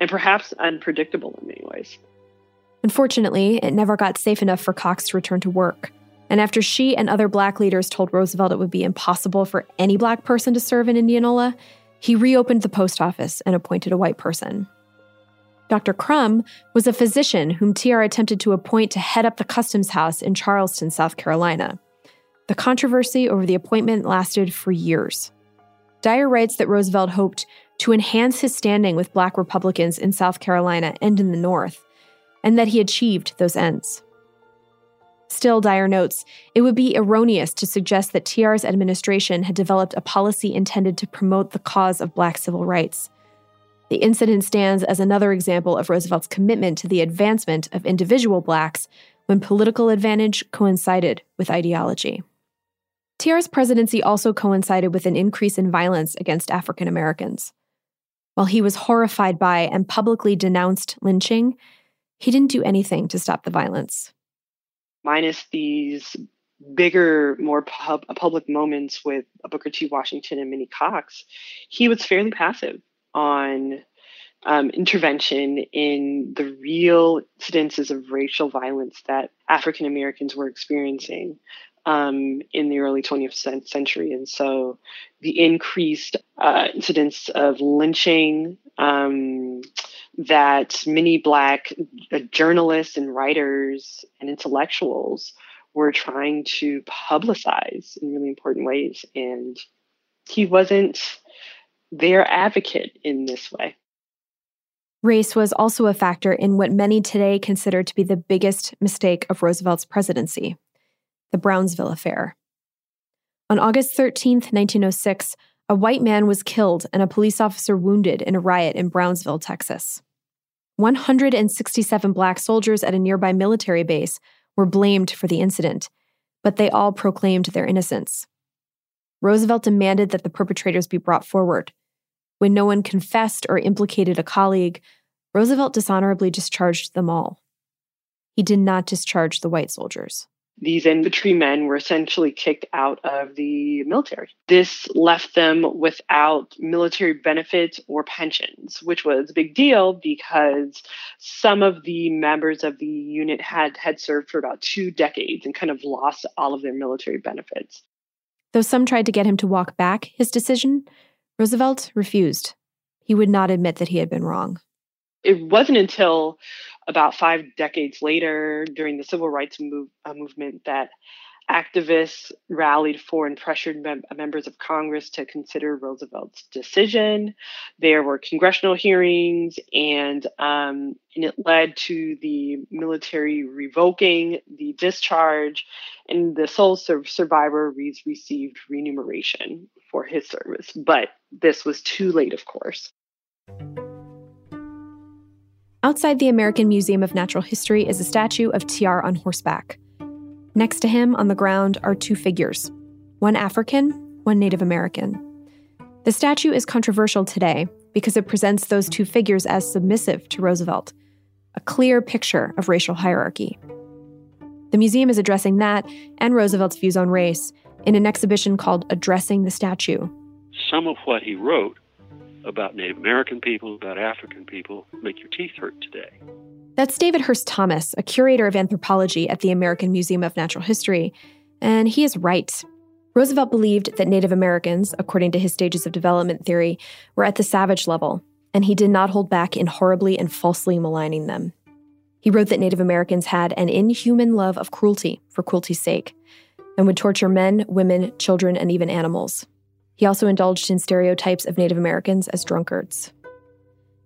and perhaps unpredictable in many ways. Unfortunately, it never got safe enough for Cox to return to work. And after she and other black leaders told Roosevelt it would be impossible for any black person to serve in Indianola, he reopened the post office and appointed a white person. Dr. Crum was a physician whom TR attempted to appoint to head up the customs house in Charleston, South Carolina. The controversy over the appointment lasted for years. Dyer writes that Roosevelt hoped to enhance his standing with black Republicans in South Carolina and in the North, and that he achieved those ends. Still, Dyer notes, it would be erroneous to suggest that TR's administration had developed a policy intended to promote the cause of black civil rights. The incident stands as another example of Roosevelt's commitment to the advancement of individual blacks when political advantage coincided with ideology. TR's presidency also coincided with an increase in violence against African Americans. While he was horrified by and publicly denounced lynching, he didn't do anything to stop the violence minus these bigger, more pub- public moments with Booker T. Washington and Minnie Cox, he was fairly passive on um, intervention in the real incidences of racial violence that African Americans were experiencing um, in the early 20th century. And so the increased uh, incidents of lynching, um, that many Black uh, journalists and writers and intellectuals were trying to publicize in really important ways. And he wasn't their advocate in this way. Race was also a factor in what many today consider to be the biggest mistake of Roosevelt's presidency the Brownsville Affair. On August 13, 1906, a white man was killed and a police officer wounded in a riot in Brownsville, Texas. 167 black soldiers at a nearby military base were blamed for the incident, but they all proclaimed their innocence. Roosevelt demanded that the perpetrators be brought forward. When no one confessed or implicated a colleague, Roosevelt dishonorably discharged them all. He did not discharge the white soldiers. These infantry men were essentially kicked out of the military. This left them without military benefits or pensions, which was a big deal because some of the members of the unit had had served for about two decades and kind of lost all of their military benefits. Though some tried to get him to walk back his decision, Roosevelt refused. He would not admit that he had been wrong. It wasn't until about five decades later, during the civil rights move, uh, movement, that activists rallied for and pressured mem- members of Congress to consider Roosevelt's decision. There were congressional hearings, and um, and it led to the military revoking the discharge, and the sole sur- survivor re- received remuneration for his service. But this was too late, of course. Outside the American Museum of Natural History is a statue of TR on horseback. Next to him on the ground are two figures one African, one Native American. The statue is controversial today because it presents those two figures as submissive to Roosevelt, a clear picture of racial hierarchy. The museum is addressing that and Roosevelt's views on race in an exhibition called Addressing the Statue. Some of what he wrote about Native American people, about African people, make your teeth hurt today. That's David Hurst Thomas, a curator of anthropology at the American Museum of Natural History, and he is right. Roosevelt believed that Native Americans, according to his stages of development theory, were at the savage level, and he did not hold back in horribly and falsely maligning them. He wrote that Native Americans had an inhuman love of cruelty for cruelty's sake, and would torture men, women, children, and even animals. He also indulged in stereotypes of Native Americans as drunkards.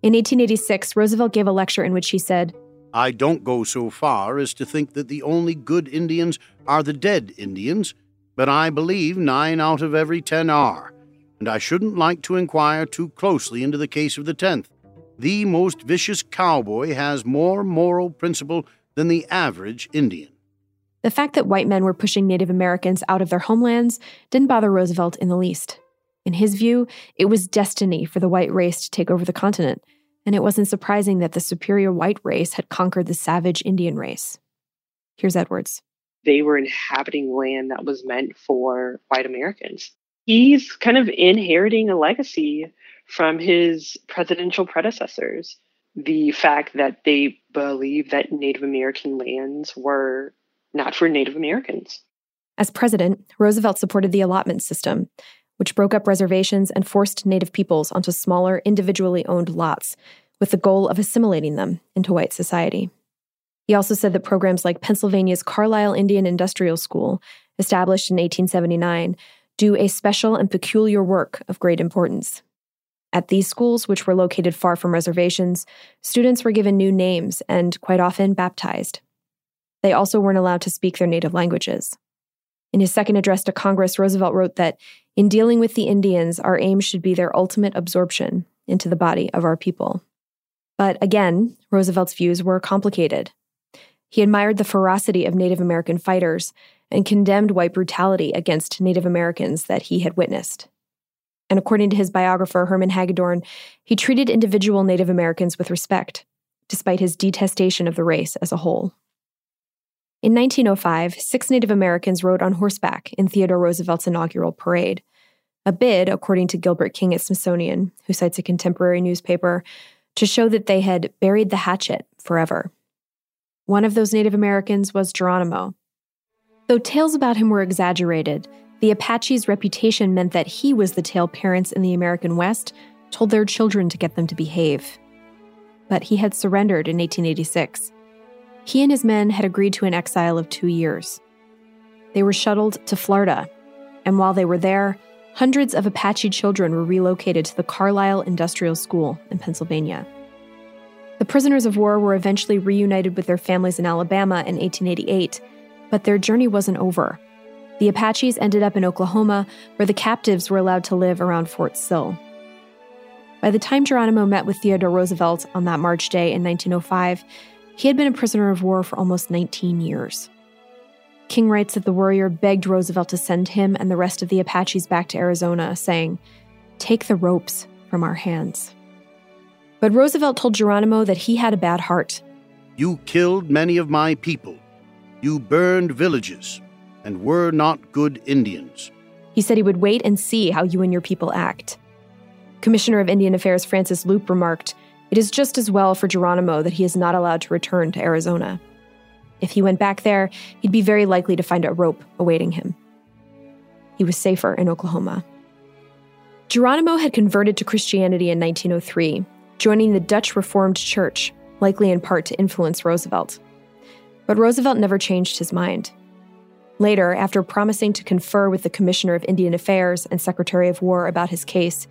In 1886, Roosevelt gave a lecture in which he said, I don't go so far as to think that the only good Indians are the dead Indians, but I believe nine out of every ten are, and I shouldn't like to inquire too closely into the case of the tenth. The most vicious cowboy has more moral principle than the average Indian. The fact that white men were pushing Native Americans out of their homelands didn't bother Roosevelt in the least. In his view, it was destiny for the white race to take over the continent, and it wasn't surprising that the superior white race had conquered the savage Indian race. Here's Edwards. They were inhabiting land that was meant for white Americans. He's kind of inheriting a legacy from his presidential predecessors. The fact that they believe that Native American lands were not for Native Americans. As president, Roosevelt supported the allotment system, which broke up reservations and forced Native peoples onto smaller, individually owned lots with the goal of assimilating them into white society. He also said that programs like Pennsylvania's Carlisle Indian Industrial School, established in 1879, do a special and peculiar work of great importance. At these schools, which were located far from reservations, students were given new names and, quite often, baptized. They also weren't allowed to speak their native languages. In his second address to Congress, Roosevelt wrote that in dealing with the Indians, our aim should be their ultimate absorption into the body of our people. But again, Roosevelt's views were complicated. He admired the ferocity of Native American fighters and condemned white brutality against Native Americans that he had witnessed. And according to his biographer, Herman Hagedorn, he treated individual Native Americans with respect, despite his detestation of the race as a whole. In 1905, six Native Americans rode on horseback in Theodore Roosevelt's inaugural parade. A bid, according to Gilbert King at Smithsonian, who cites a contemporary newspaper, to show that they had buried the hatchet forever. One of those Native Americans was Geronimo. Though tales about him were exaggerated, the Apache's reputation meant that he was the tale parents in the American West told their children to get them to behave. But he had surrendered in 1886 he and his men had agreed to an exile of two years. They were shuttled to Florida, and while they were there, hundreds of Apache children were relocated to the Carlisle Industrial School in Pennsylvania. The prisoners of war were eventually reunited with their families in Alabama in 1888, but their journey wasn't over. The Apaches ended up in Oklahoma, where the captives were allowed to live around Fort Sill. By the time Geronimo met with Theodore Roosevelt on that March day in 1905, he had been a prisoner of war for almost 19 years. King writes that the warrior begged Roosevelt to send him and the rest of the Apaches back to Arizona, saying, Take the ropes from our hands. But Roosevelt told Geronimo that he had a bad heart. You killed many of my people. You burned villages and were not good Indians. He said he would wait and see how you and your people act. Commissioner of Indian Affairs Francis Leupp remarked, It is just as well for Geronimo that he is not allowed to return to Arizona. If he went back there, he'd be very likely to find a rope awaiting him. He was safer in Oklahoma. Geronimo had converted to Christianity in 1903, joining the Dutch Reformed Church, likely in part to influence Roosevelt. But Roosevelt never changed his mind. Later, after promising to confer with the Commissioner of Indian Affairs and Secretary of War about his case,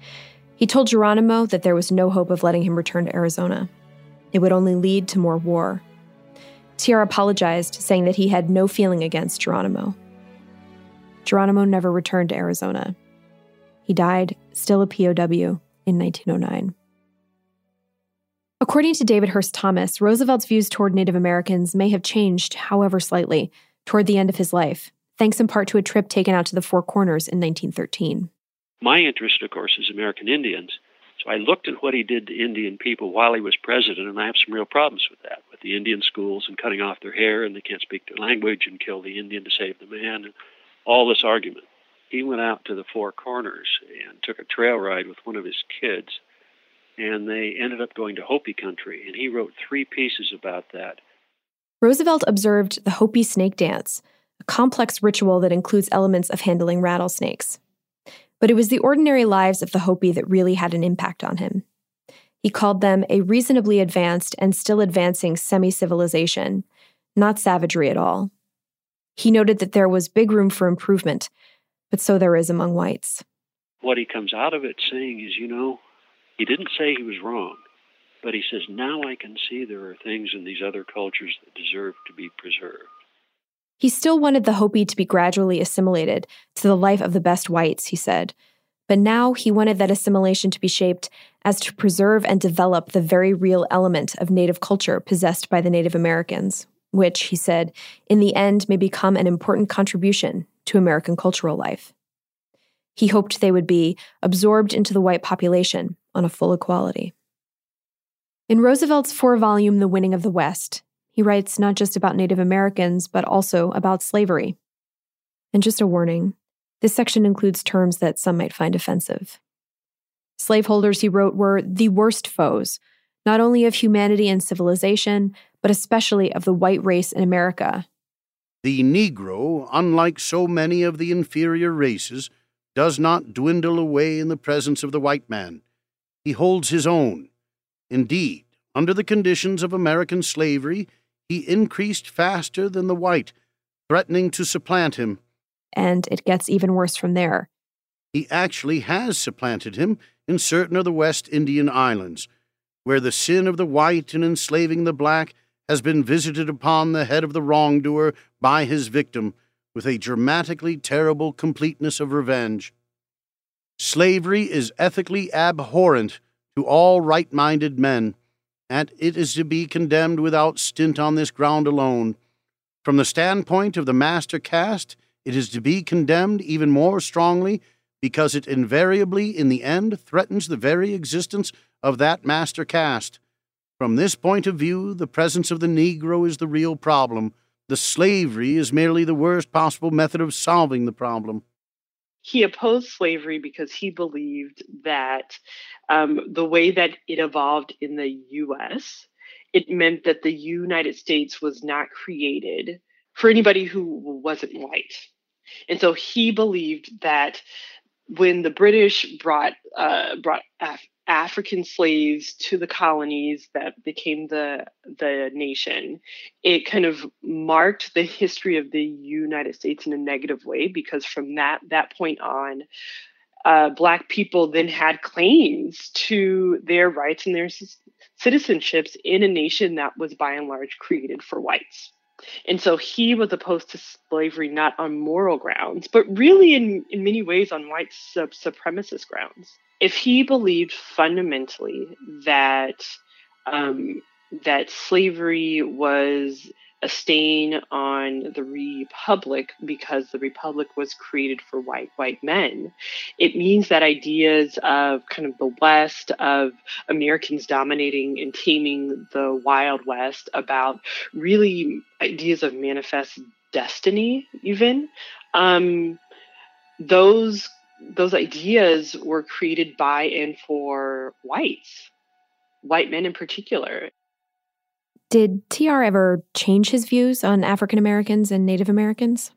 he told Geronimo that there was no hope of letting him return to Arizona. It would only lead to more war. TR apologized, saying that he had no feeling against Geronimo. Geronimo never returned to Arizona. He died, still a POW, in 1909. According to David Hurst Thomas, Roosevelt's views toward Native Americans may have changed, however slightly, toward the end of his life, thanks in part to a trip taken out to the Four Corners in 1913. My interest, of course, is American Indians. So I looked at what he did to Indian people while he was president, and I have some real problems with that, with the Indian schools and cutting off their hair, and they can't speak their language, and kill the Indian to save the man, and all this argument. He went out to the Four Corners and took a trail ride with one of his kids, and they ended up going to Hopi country, and he wrote three pieces about that. Roosevelt observed the Hopi snake dance, a complex ritual that includes elements of handling rattlesnakes. But it was the ordinary lives of the Hopi that really had an impact on him. He called them a reasonably advanced and still advancing semi civilization, not savagery at all. He noted that there was big room for improvement, but so there is among whites. What he comes out of it saying is, you know, he didn't say he was wrong, but he says, now I can see there are things in these other cultures that deserve to be preserved. He still wanted the Hopi to be gradually assimilated to the life of the best whites, he said. But now he wanted that assimilation to be shaped as to preserve and develop the very real element of Native culture possessed by the Native Americans, which, he said, in the end may become an important contribution to American cultural life. He hoped they would be absorbed into the white population on a full equality. In Roosevelt's four volume The Winning of the West, he writes not just about Native Americans, but also about slavery. And just a warning this section includes terms that some might find offensive. Slaveholders, he wrote, were the worst foes, not only of humanity and civilization, but especially of the white race in America. The Negro, unlike so many of the inferior races, does not dwindle away in the presence of the white man. He holds his own. Indeed, under the conditions of American slavery, he increased faster than the white, threatening to supplant him. And it gets even worse from there. He actually has supplanted him in certain of the West Indian islands, where the sin of the white in enslaving the black has been visited upon the head of the wrongdoer by his victim with a dramatically terrible completeness of revenge. Slavery is ethically abhorrent to all right minded men and it is to be condemned without stint on this ground alone. From the standpoint of the master caste, it is to be condemned even more strongly because it invariably, in the end, threatens the very existence of that master caste. From this point of view, the presence of the Negro is the real problem. The slavery is merely the worst possible method of solving the problem. He opposed slavery because he believed that um, the way that it evolved in the US, it meant that the United States was not created for anybody who wasn't white. And so he believed that when the British brought uh, brought Af- African slaves to the colonies that became the the nation, it kind of marked the history of the United States in a negative way because from that that point on, uh, Black people then had claims to their rights and their citizenships in a nation that was by and large created for whites. And so he was opposed to slavery not on moral grounds, but really in, in many ways on white sub- supremacist grounds. If he believed fundamentally that um, that slavery was a stain on the republic because the republic was created for white white men. It means that ideas of kind of the west of americans dominating and taming the wild west about really ideas of manifest destiny even um, those those ideas were created by and for whites white men in particular did TR ever change his views on African Americans and Native Americans?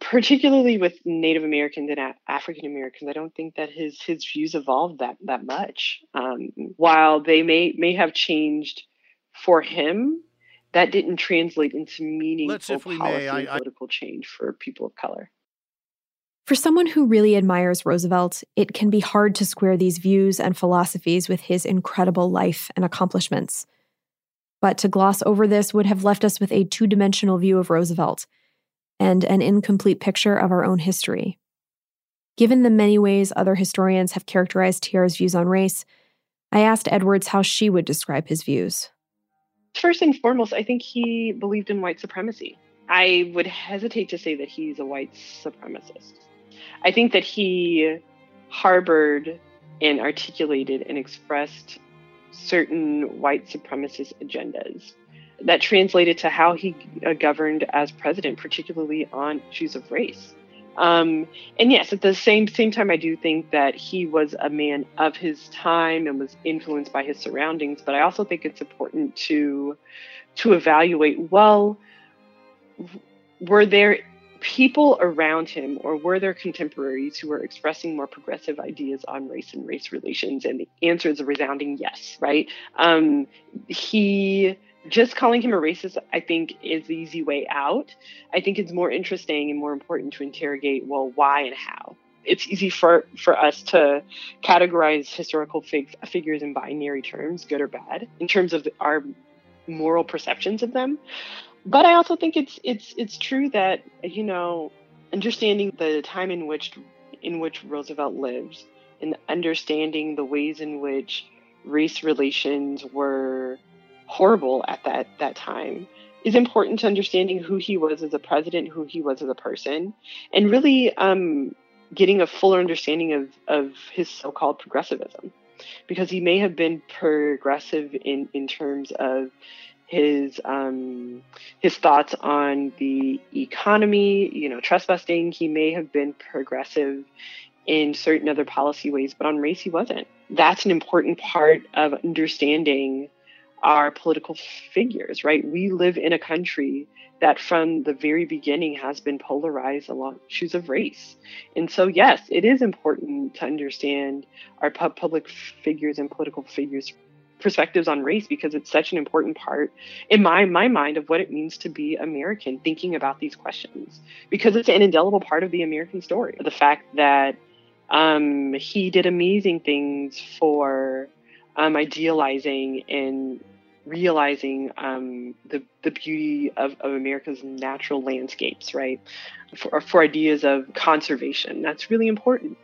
Particularly with Native Americans and African Americans, I don't think that his his views evolved that that much. Um, while they may may have changed for him, that didn't translate into meaningful policy may, I, I... and political change for people of color. For someone who really admires Roosevelt, it can be hard to square these views and philosophies with his incredible life and accomplishments. But to gloss over this would have left us with a two dimensional view of Roosevelt and an incomplete picture of our own history. Given the many ways other historians have characterized TR's views on race, I asked Edwards how she would describe his views. First and foremost, I think he believed in white supremacy. I would hesitate to say that he's a white supremacist. I think that he harbored and articulated and expressed certain white supremacist agendas that translated to how he uh, governed as president, particularly on issues of race. Um, and yes, at the same same time, I do think that he was a man of his time and was influenced by his surroundings. But I also think it's important to to evaluate well, were there people around him or were there contemporaries who were expressing more progressive ideas on race and race relations and the answer is a resounding yes right? Um, he just calling him a racist i think is the easy way out. I think it's more interesting and more important to interrogate well why and how? It's easy for for us to categorize historical fig- figures in binary terms good or bad in terms of our moral perceptions of them but I also think it's it's it's true that you know understanding the time in which in which Roosevelt lived and understanding the ways in which race relations were horrible at that that time is important to understanding who he was as a president, who he was as a person, and really um, getting a fuller understanding of of his so-called progressivism, because he may have been progressive in in terms of his um, his thoughts on the economy, you know, trust busting. He may have been progressive in certain other policy ways, but on race he wasn't. That's an important part of understanding our political figures, right? We live in a country that from the very beginning has been polarized along issues of race. And so, yes, it is important to understand our public figures and political figures perspectives on race because it's such an important part in my my mind of what it means to be American thinking about these questions because it's an indelible part of the American story the fact that um, he did amazing things for um, idealizing and realizing um, the, the beauty of, of America's natural landscapes, right? For, for ideas of conservation. That's really important.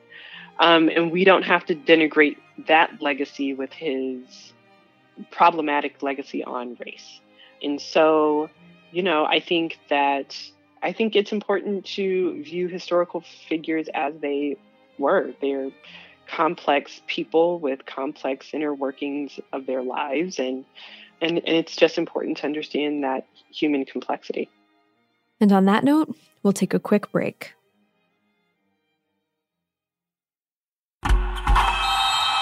Um, and we don't have to denigrate that legacy with his problematic legacy on race. And so, you know, I think that I think it's important to view historical figures as they were. They're complex people with complex inner workings of their lives and and, and it's just important to understand that human complexity. And on that note, we'll take a quick break.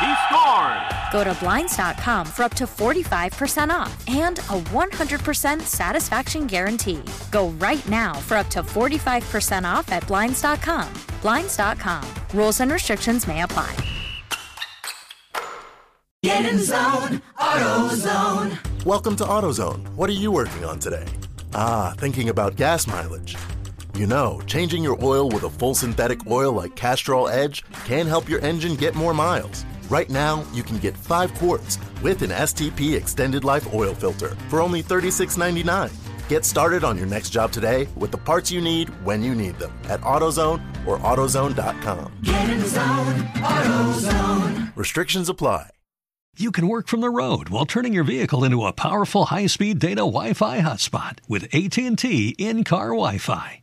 He scored! Go to Blinds.com for up to 45% off and a 100% satisfaction guarantee. Go right now for up to 45% off at Blinds.com. Blinds.com. Rules and restrictions may apply. Get in zone, AutoZone. Welcome to AutoZone. What are you working on today? Ah, thinking about gas mileage. You know, changing your oil with a full synthetic oil like Castrol Edge can help your engine get more miles. Right now, you can get 5 quarts with an STP extended life oil filter for only $36.99. Get started on your next job today with the parts you need when you need them at AutoZone or AutoZone.com. Get in the zone, AutoZone. Restrictions apply. You can work from the road while turning your vehicle into a powerful high-speed data Wi-Fi hotspot with AT&T in-car Wi-Fi.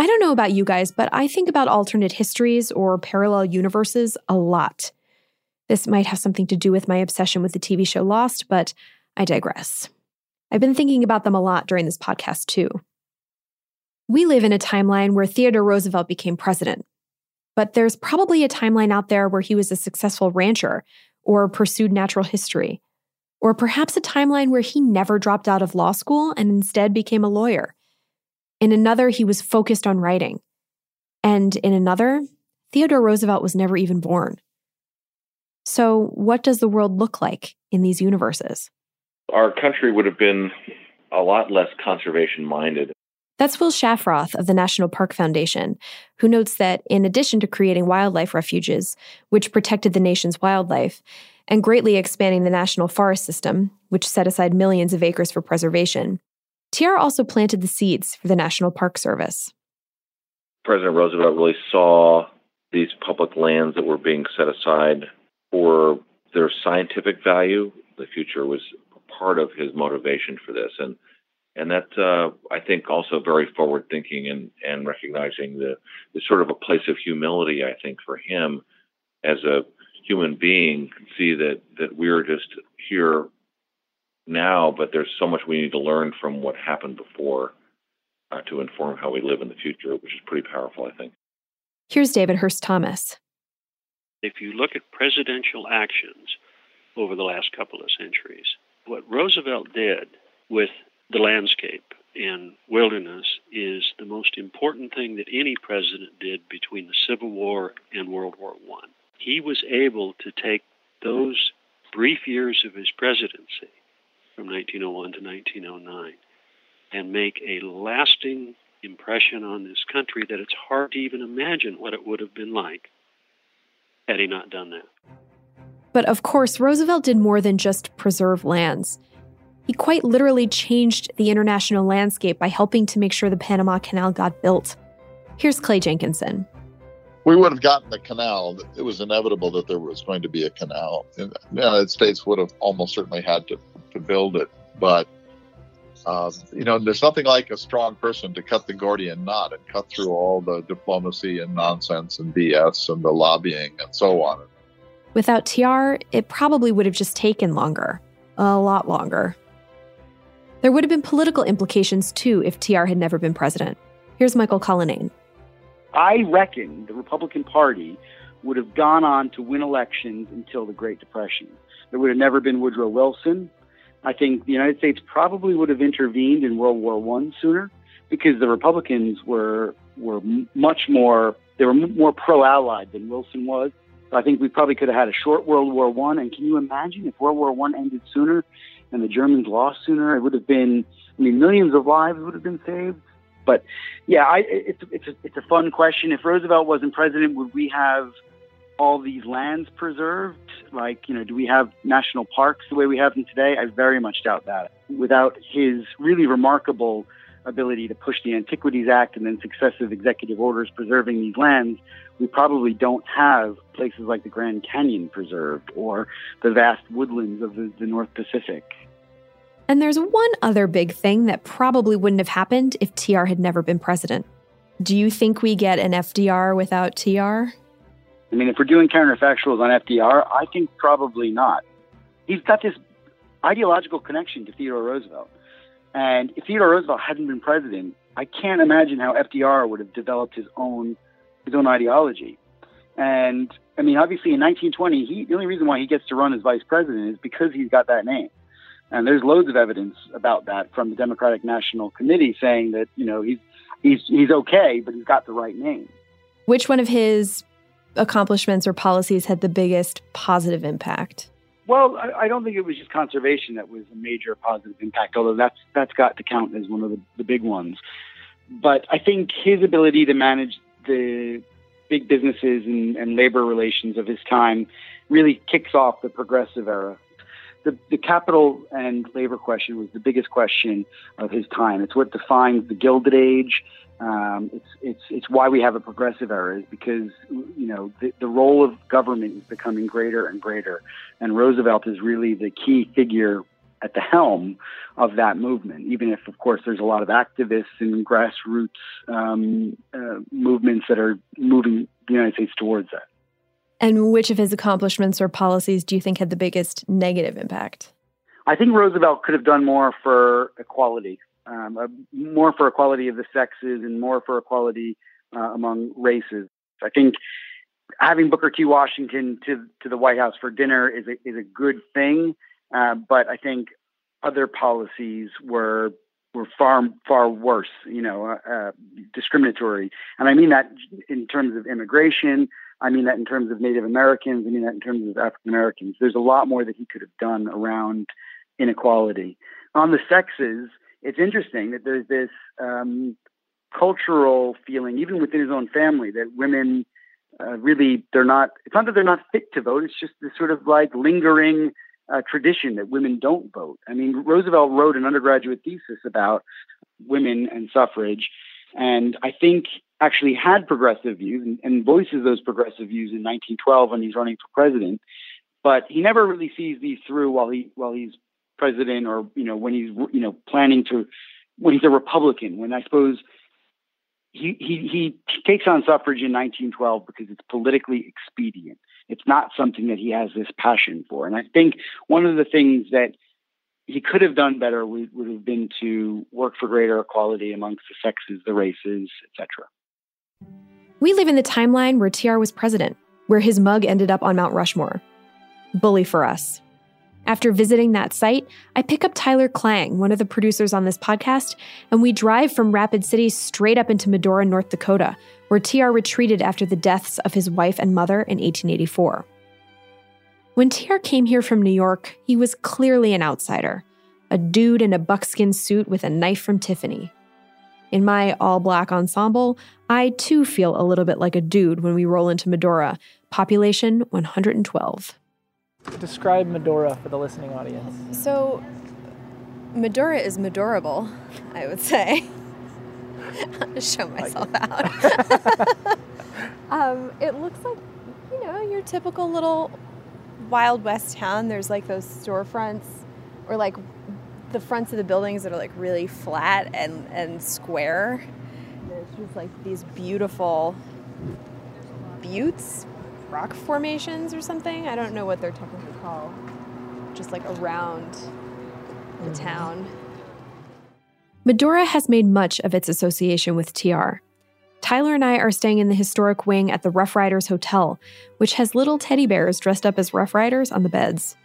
I don't know about you guys, but I think about alternate histories or parallel universes a lot. This might have something to do with my obsession with the TV show Lost, but I digress. I've been thinking about them a lot during this podcast, too. We live in a timeline where Theodore Roosevelt became president, but there's probably a timeline out there where he was a successful rancher or pursued natural history, or perhaps a timeline where he never dropped out of law school and instead became a lawyer. In another, he was focused on writing. And in another, Theodore Roosevelt was never even born. So, what does the world look like in these universes? Our country would have been a lot less conservation minded. That's Will Shafroth of the National Park Foundation, who notes that in addition to creating wildlife refuges, which protected the nation's wildlife, and greatly expanding the national forest system, which set aside millions of acres for preservation, TR also planted the seeds for the National Park Service. President Roosevelt really saw these public lands that were being set aside for their scientific value. The future was part of his motivation for this, and and that uh, I think also very forward thinking and and recognizing the, the sort of a place of humility. I think for him as a human being, see that that we're just here now, but there's so much we need to learn from what happened before uh, to inform how we live in the future, which is pretty powerful, I think. Here's David Hurst Thomas. If you look at presidential actions over the last couple of centuries, what Roosevelt did with the landscape and wilderness is the most important thing that any president did between the Civil War and World War One. He was able to take those brief years of his presidency from 1901 to 1909 and make a lasting impression on this country that it's hard to even imagine what it would have been like had he not done that. But of course, Roosevelt did more than just preserve lands. He quite literally changed the international landscape by helping to make sure the Panama Canal got built. Here's Clay Jenkinson. We would have gotten the canal. It was inevitable that there was going to be a canal. And the United States would have almost certainly had to, to build it. But, uh, you know, there's nothing like a strong person to cut the Gordian knot and cut through all the diplomacy and nonsense and BS and the lobbying and so on. Without TR, it probably would have just taken longer, a lot longer. There would have been political implications too if TR had never been president. Here's Michael Cullinane. I reckon the Republican Party would have gone on to win elections until the Great Depression. There would have never been Woodrow Wilson. I think the United States probably would have intervened in World War One sooner because the Republicans were were much more they were more pro-allied than Wilson was. So I think we probably could have had a short World War One. And can you imagine if World War One ended sooner and the Germans lost sooner? It would have been, I mean, millions of lives would have been saved. But yeah, I, it's it's a, it's a fun question. If Roosevelt wasn't president, would we have all these lands preserved? Like, you know, do we have national parks the way we have them today? I very much doubt that. Without his really remarkable ability to push the Antiquities Act and then successive executive orders preserving these lands, we probably don't have places like the Grand Canyon preserved or the vast woodlands of the, the North Pacific. And there's one other big thing that probably wouldn't have happened if TR had never been president. Do you think we get an FDR without TR? I mean, if we're doing counterfactuals on FDR, I think probably not. He's got this ideological connection to Theodore Roosevelt. And if Theodore Roosevelt hadn't been president, I can't imagine how FDR would have developed his own his own ideology. And I mean, obviously, in 1920, he, the only reason why he gets to run as vice president is because he's got that name. And there's loads of evidence about that from the Democratic National Committee saying that you know he's he's he's okay, but he's got the right name. Which one of his accomplishments or policies had the biggest positive impact? Well, I, I don't think it was just conservation that was a major positive impact, although that's that's got to count as one of the, the big ones. But I think his ability to manage the big businesses and, and labor relations of his time really kicks off the progressive era. The, the capital and labor question was the biggest question of his time. It's what defines the Gilded Age um, it's it's it's why we have a progressive era is because you know the, the role of government is becoming greater and greater, and Roosevelt is really the key figure at the helm of that movement. Even if, of course, there's a lot of activists and grassroots um, uh, movements that are moving the United States towards that. And which of his accomplishments or policies do you think had the biggest negative impact? I think Roosevelt could have done more for equality um, uh, more for equality of the sexes and more for equality uh, among races. I think having Booker T. Washington to to the White House for dinner is a is a good thing, uh, but I think other policies were were far far worse. You know, uh, uh, discriminatory, and I mean that in terms of immigration. I mean that in terms of Native Americans. I mean that in terms of African Americans. There's a lot more that he could have done around inequality. On the sexes, it's interesting that there's this um, cultural feeling, even within his own family, that women uh, really they're not. It's not that they're not fit to vote. It's just this sort of like lingering uh, tradition that women don't vote. I mean, Roosevelt wrote an undergraduate thesis about women and suffrage, and I think actually had progressive views and, and voices those progressive views in 1912 when he's running for president. But he never really sees these through while he while he's president or you know when he's you know planning to when he's a Republican when I suppose he he he takes on suffrage in 1912 because it's politically expedient. It's not something that he has this passion for, and I think one of the things that he could have done better would, would have been to work for greater equality amongst the sexes, the races, etc. We live in the timeline where TR was president, where his mug ended up on Mount Rushmore. Bully for us. After visiting that site, I pick up Tyler Klang, one of the producers on this podcast, and we drive from Rapid City straight up into Medora, North Dakota, where TR retreated after the deaths of his wife and mother in 1884. When TR came here from New York, he was clearly an outsider, a dude in a buckskin suit with a knife from Tiffany. In my all black ensemble, I too feel a little bit like a dude when we roll into Medora, population 112. Describe Medora for the listening audience. So, Medora is Medorable, I would say. I'll show myself out. um, it looks like, you know, your typical little Wild West town. There's like those storefronts or like the fronts of the buildings that are like really flat and, and square. There's just like these beautiful buttes, rock formations or something. I don't know what they're technically called. Just like around the mm-hmm. town. Medora has made much of its association with TR. Tyler and I are staying in the historic wing at the Rough Riders Hotel, which has little teddy bears dressed up as Rough Riders on the beds.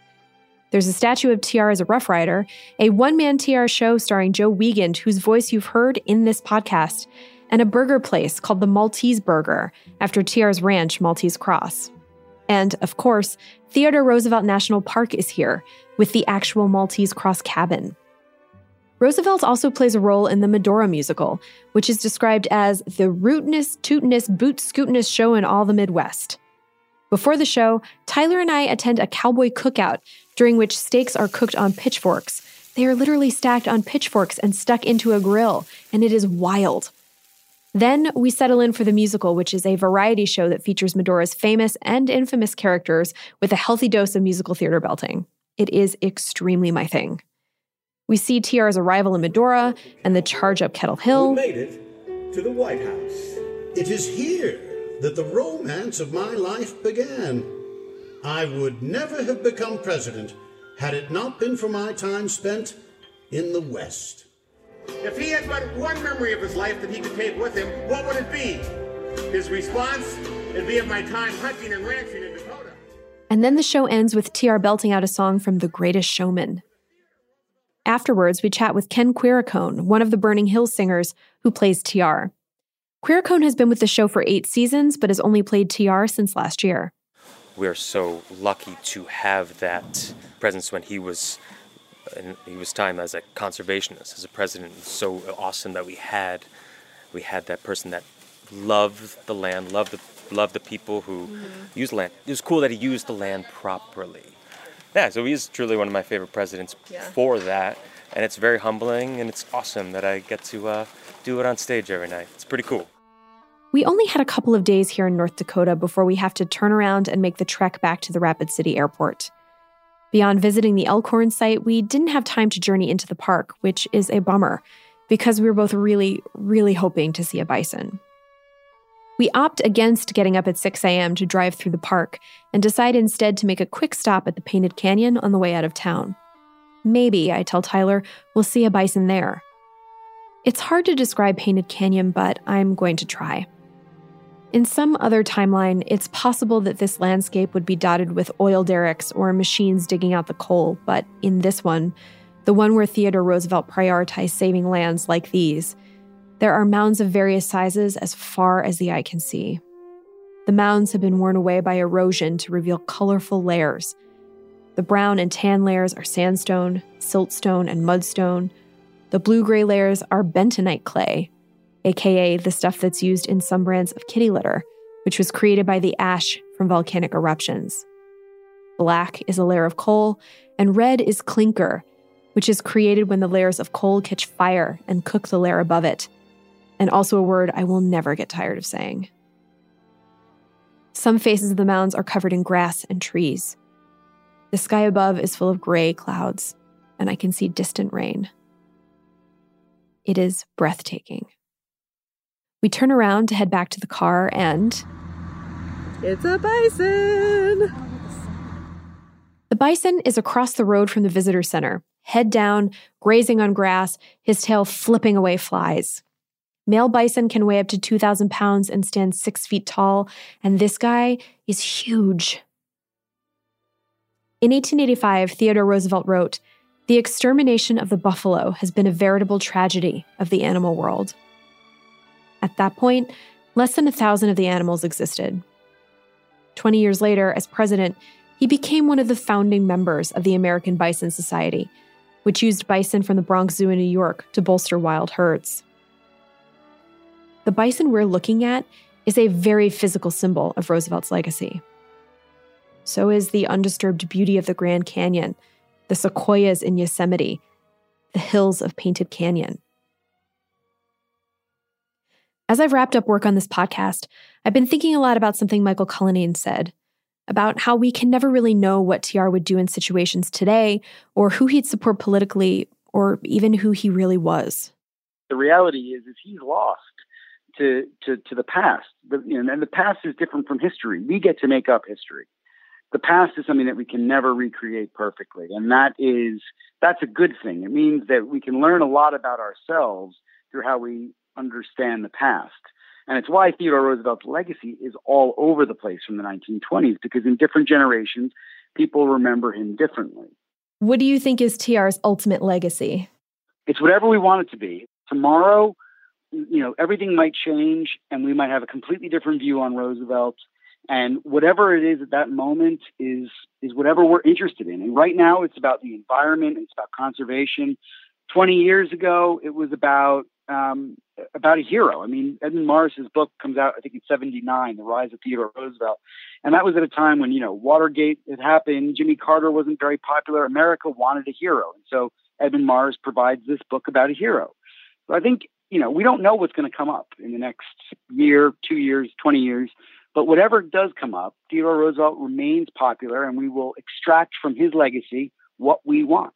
There's a statue of TR as a Rough Rider, a one man TR show starring Joe Wiegand, whose voice you've heard in this podcast, and a burger place called the Maltese Burger, after TR's ranch, Maltese Cross. And, of course, Theodore Roosevelt National Park is here, with the actual Maltese Cross cabin. Roosevelt also plays a role in the Medora musical, which is described as the rootinest, tootinest, boot scootinest show in all the Midwest. Before the show, Tyler and I attend a cowboy cookout, during which steaks are cooked on pitchforks. They are literally stacked on pitchforks and stuck into a grill, and it is wild. Then we settle in for the musical, which is a variety show that features Medora's famous and infamous characters with a healthy dose of musical theater belting. It is extremely my thing. We see TR's arrival in Medora and the charge up Kettle Hill. We made it to the White House. It is here that the romance of my life began. I would never have become president had it not been for my time spent in the West. If he had but one memory of his life that he could take with him, what would it be? His response? It'd be of my time hunting and ranching in Dakota. And then the show ends with TR belting out a song from The Greatest Showman. Afterwards, we chat with Ken Quiricone, one of the Burning Hills singers who plays TR. Quiricone has been with the show for eight seasons, but has only played TR since last year. We're so lucky to have that presence when he was in he was time as a conservationist, as a president. It's so awesome that we had we had that person that loved the land, loved the loved the people who mm-hmm. used land. It was cool that he used the land properly. Yeah, so he's truly one of my favorite presidents yeah. for that, and it's very humbling and it's awesome that I get to uh, do it on stage every night. It's pretty cool. We only had a couple of days here in North Dakota before we have to turn around and make the trek back to the Rapid City Airport. Beyond visiting the Elkhorn site, we didn't have time to journey into the park, which is a bummer because we were both really, really hoping to see a bison. We opt against getting up at 6 a.m. to drive through the park and decide instead to make a quick stop at the Painted Canyon on the way out of town. Maybe, I tell Tyler, we'll see a bison there. It's hard to describe Painted Canyon, but I'm going to try. In some other timeline, it's possible that this landscape would be dotted with oil derricks or machines digging out the coal, but in this one, the one where Theodore Roosevelt prioritized saving lands like these, there are mounds of various sizes as far as the eye can see. The mounds have been worn away by erosion to reveal colorful layers. The brown and tan layers are sandstone, siltstone, and mudstone. The blue gray layers are bentonite clay, aka the stuff that's used in some brands of kitty litter, which was created by the ash from volcanic eruptions. Black is a layer of coal, and red is clinker, which is created when the layers of coal catch fire and cook the layer above it, and also a word I will never get tired of saying. Some faces of the mounds are covered in grass and trees. The sky above is full of gray clouds, and I can see distant rain. It is breathtaking. We turn around to head back to the car and. It's a bison! The bison is across the road from the visitor center, head down, grazing on grass, his tail flipping away flies. Male bison can weigh up to 2,000 pounds and stand six feet tall, and this guy is huge. In 1885, Theodore Roosevelt wrote, The extermination of the buffalo has been a veritable tragedy of the animal world. At that point, less than a thousand of the animals existed. Twenty years later, as president, he became one of the founding members of the American Bison Society, which used bison from the Bronx Zoo in New York to bolster wild herds. The bison we're looking at is a very physical symbol of Roosevelt's legacy. So is the undisturbed beauty of the Grand Canyon, the sequoias in Yosemite, the hills of Painted Canyon. As I've wrapped up work on this podcast, I've been thinking a lot about something Michael Cullinane said about how we can never really know what TR would do in situations today or who he'd support politically or even who he really was. The reality is, is he's lost to, to, to the past. The, you know, and the past is different from history. We get to make up history. The past is something that we can never recreate perfectly. And that is, that's a good thing. It means that we can learn a lot about ourselves through how we understand the past. And it's why Theodore Roosevelt's legacy is all over the place from the 1920s, because in different generations, people remember him differently. What do you think is TR's ultimate legacy? It's whatever we want it to be. Tomorrow, you know, everything might change and we might have a completely different view on Roosevelt. And whatever it is at that moment is is whatever we're interested in. And right now it's about the environment, it's about conservation. 20 years ago, it was about um, about a hero. I mean, Edmund Morris's book comes out, I think, in '79, The Rise of Theodore Roosevelt, and that was at a time when you know Watergate had happened, Jimmy Carter wasn't very popular, America wanted a hero, and so Edmund Morris provides this book about a hero. So I think you know we don't know what's going to come up in the next year, two years, 20 years. But whatever does come up, Theodore Roosevelt remains popular, and we will extract from his legacy what we want.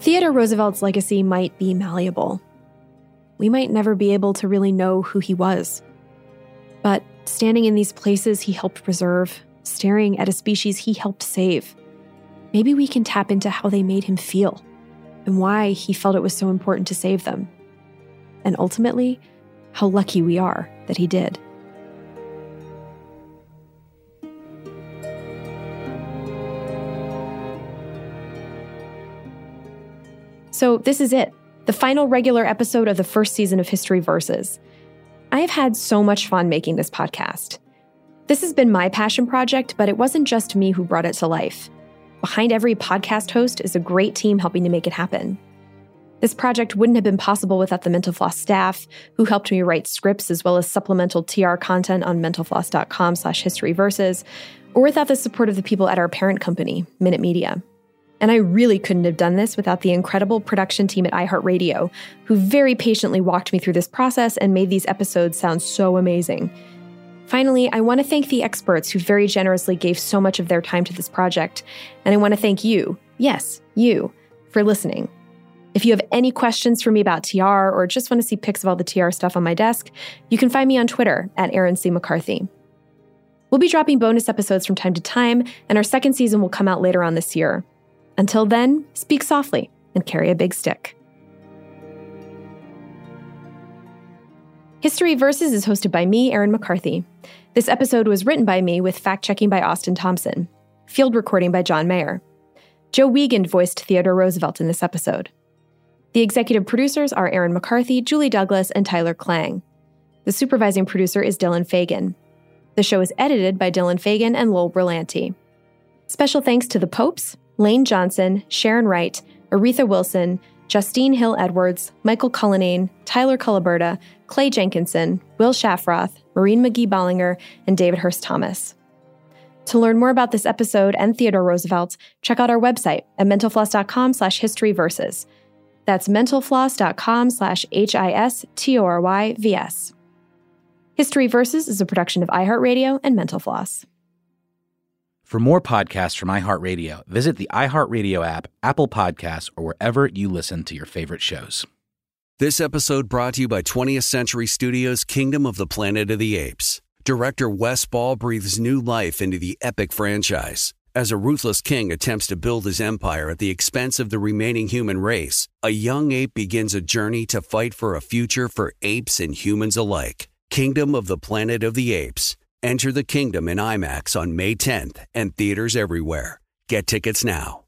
Theodore Roosevelt's legacy might be malleable. We might never be able to really know who he was. But standing in these places he helped preserve, staring at a species he helped save, maybe we can tap into how they made him feel and why he felt it was so important to save them. And ultimately, how lucky we are that he did. So, this is it, the final regular episode of the first season of History Versus. I have had so much fun making this podcast. This has been my passion project, but it wasn't just me who brought it to life. Behind every podcast host is a great team helping to make it happen. This project wouldn't have been possible without the Mental Floss staff, who helped me write scripts as well as supplemental TR content on mentalfloss.com slash historyverses, or without the support of the people at our parent company, Minute Media. And I really couldn't have done this without the incredible production team at iHeartRadio, who very patiently walked me through this process and made these episodes sound so amazing. Finally, I want to thank the experts who very generously gave so much of their time to this project. And I want to thank you, yes, you, for listening. If you have any questions for me about TR or just want to see pics of all the TR stuff on my desk, you can find me on Twitter at Erin C. McCarthy. We'll be dropping bonus episodes from time to time, and our second season will come out later on this year. Until then, speak softly and carry a big stick. History Versus is hosted by me, Erin McCarthy. This episode was written by me with fact checking by Austin Thompson, field recording by John Mayer. Joe Wiegand voiced Theodore Roosevelt in this episode. The executive producers are Erin McCarthy, Julie Douglas, and Tyler Klang. The supervising producer is Dylan Fagan. The show is edited by Dylan Fagan and Lowell Berlanti. Special thanks to the Popes, Lane Johnson, Sharon Wright, Aretha Wilson, Justene Hill Edwards, Michael Cullinane, Tyler Cullaberta, Clay Jenkinson, Will Shafroth, Maureen McGee Bollinger, and David Hurst Thomas. To learn more about this episode and Theodore Roosevelt, check out our website at mentalfloss.com slash historyverses. That's mentalfloss.com slash H-I-S-T-O-R-Y-V-S. History Versus is a production of iHeartRadio and Mental Floss. For more podcasts from iHeartRadio, visit the iHeartRadio app, Apple Podcasts, or wherever you listen to your favorite shows. This episode brought to you by 20th Century Studios' Kingdom of the Planet of the Apes. Director Wes Ball breathes new life into the epic franchise. As a ruthless king attempts to build his empire at the expense of the remaining human race, a young ape begins a journey to fight for a future for apes and humans alike. Kingdom of the Planet of the Apes. Enter the kingdom in IMAX on May 10th and theaters everywhere. Get tickets now.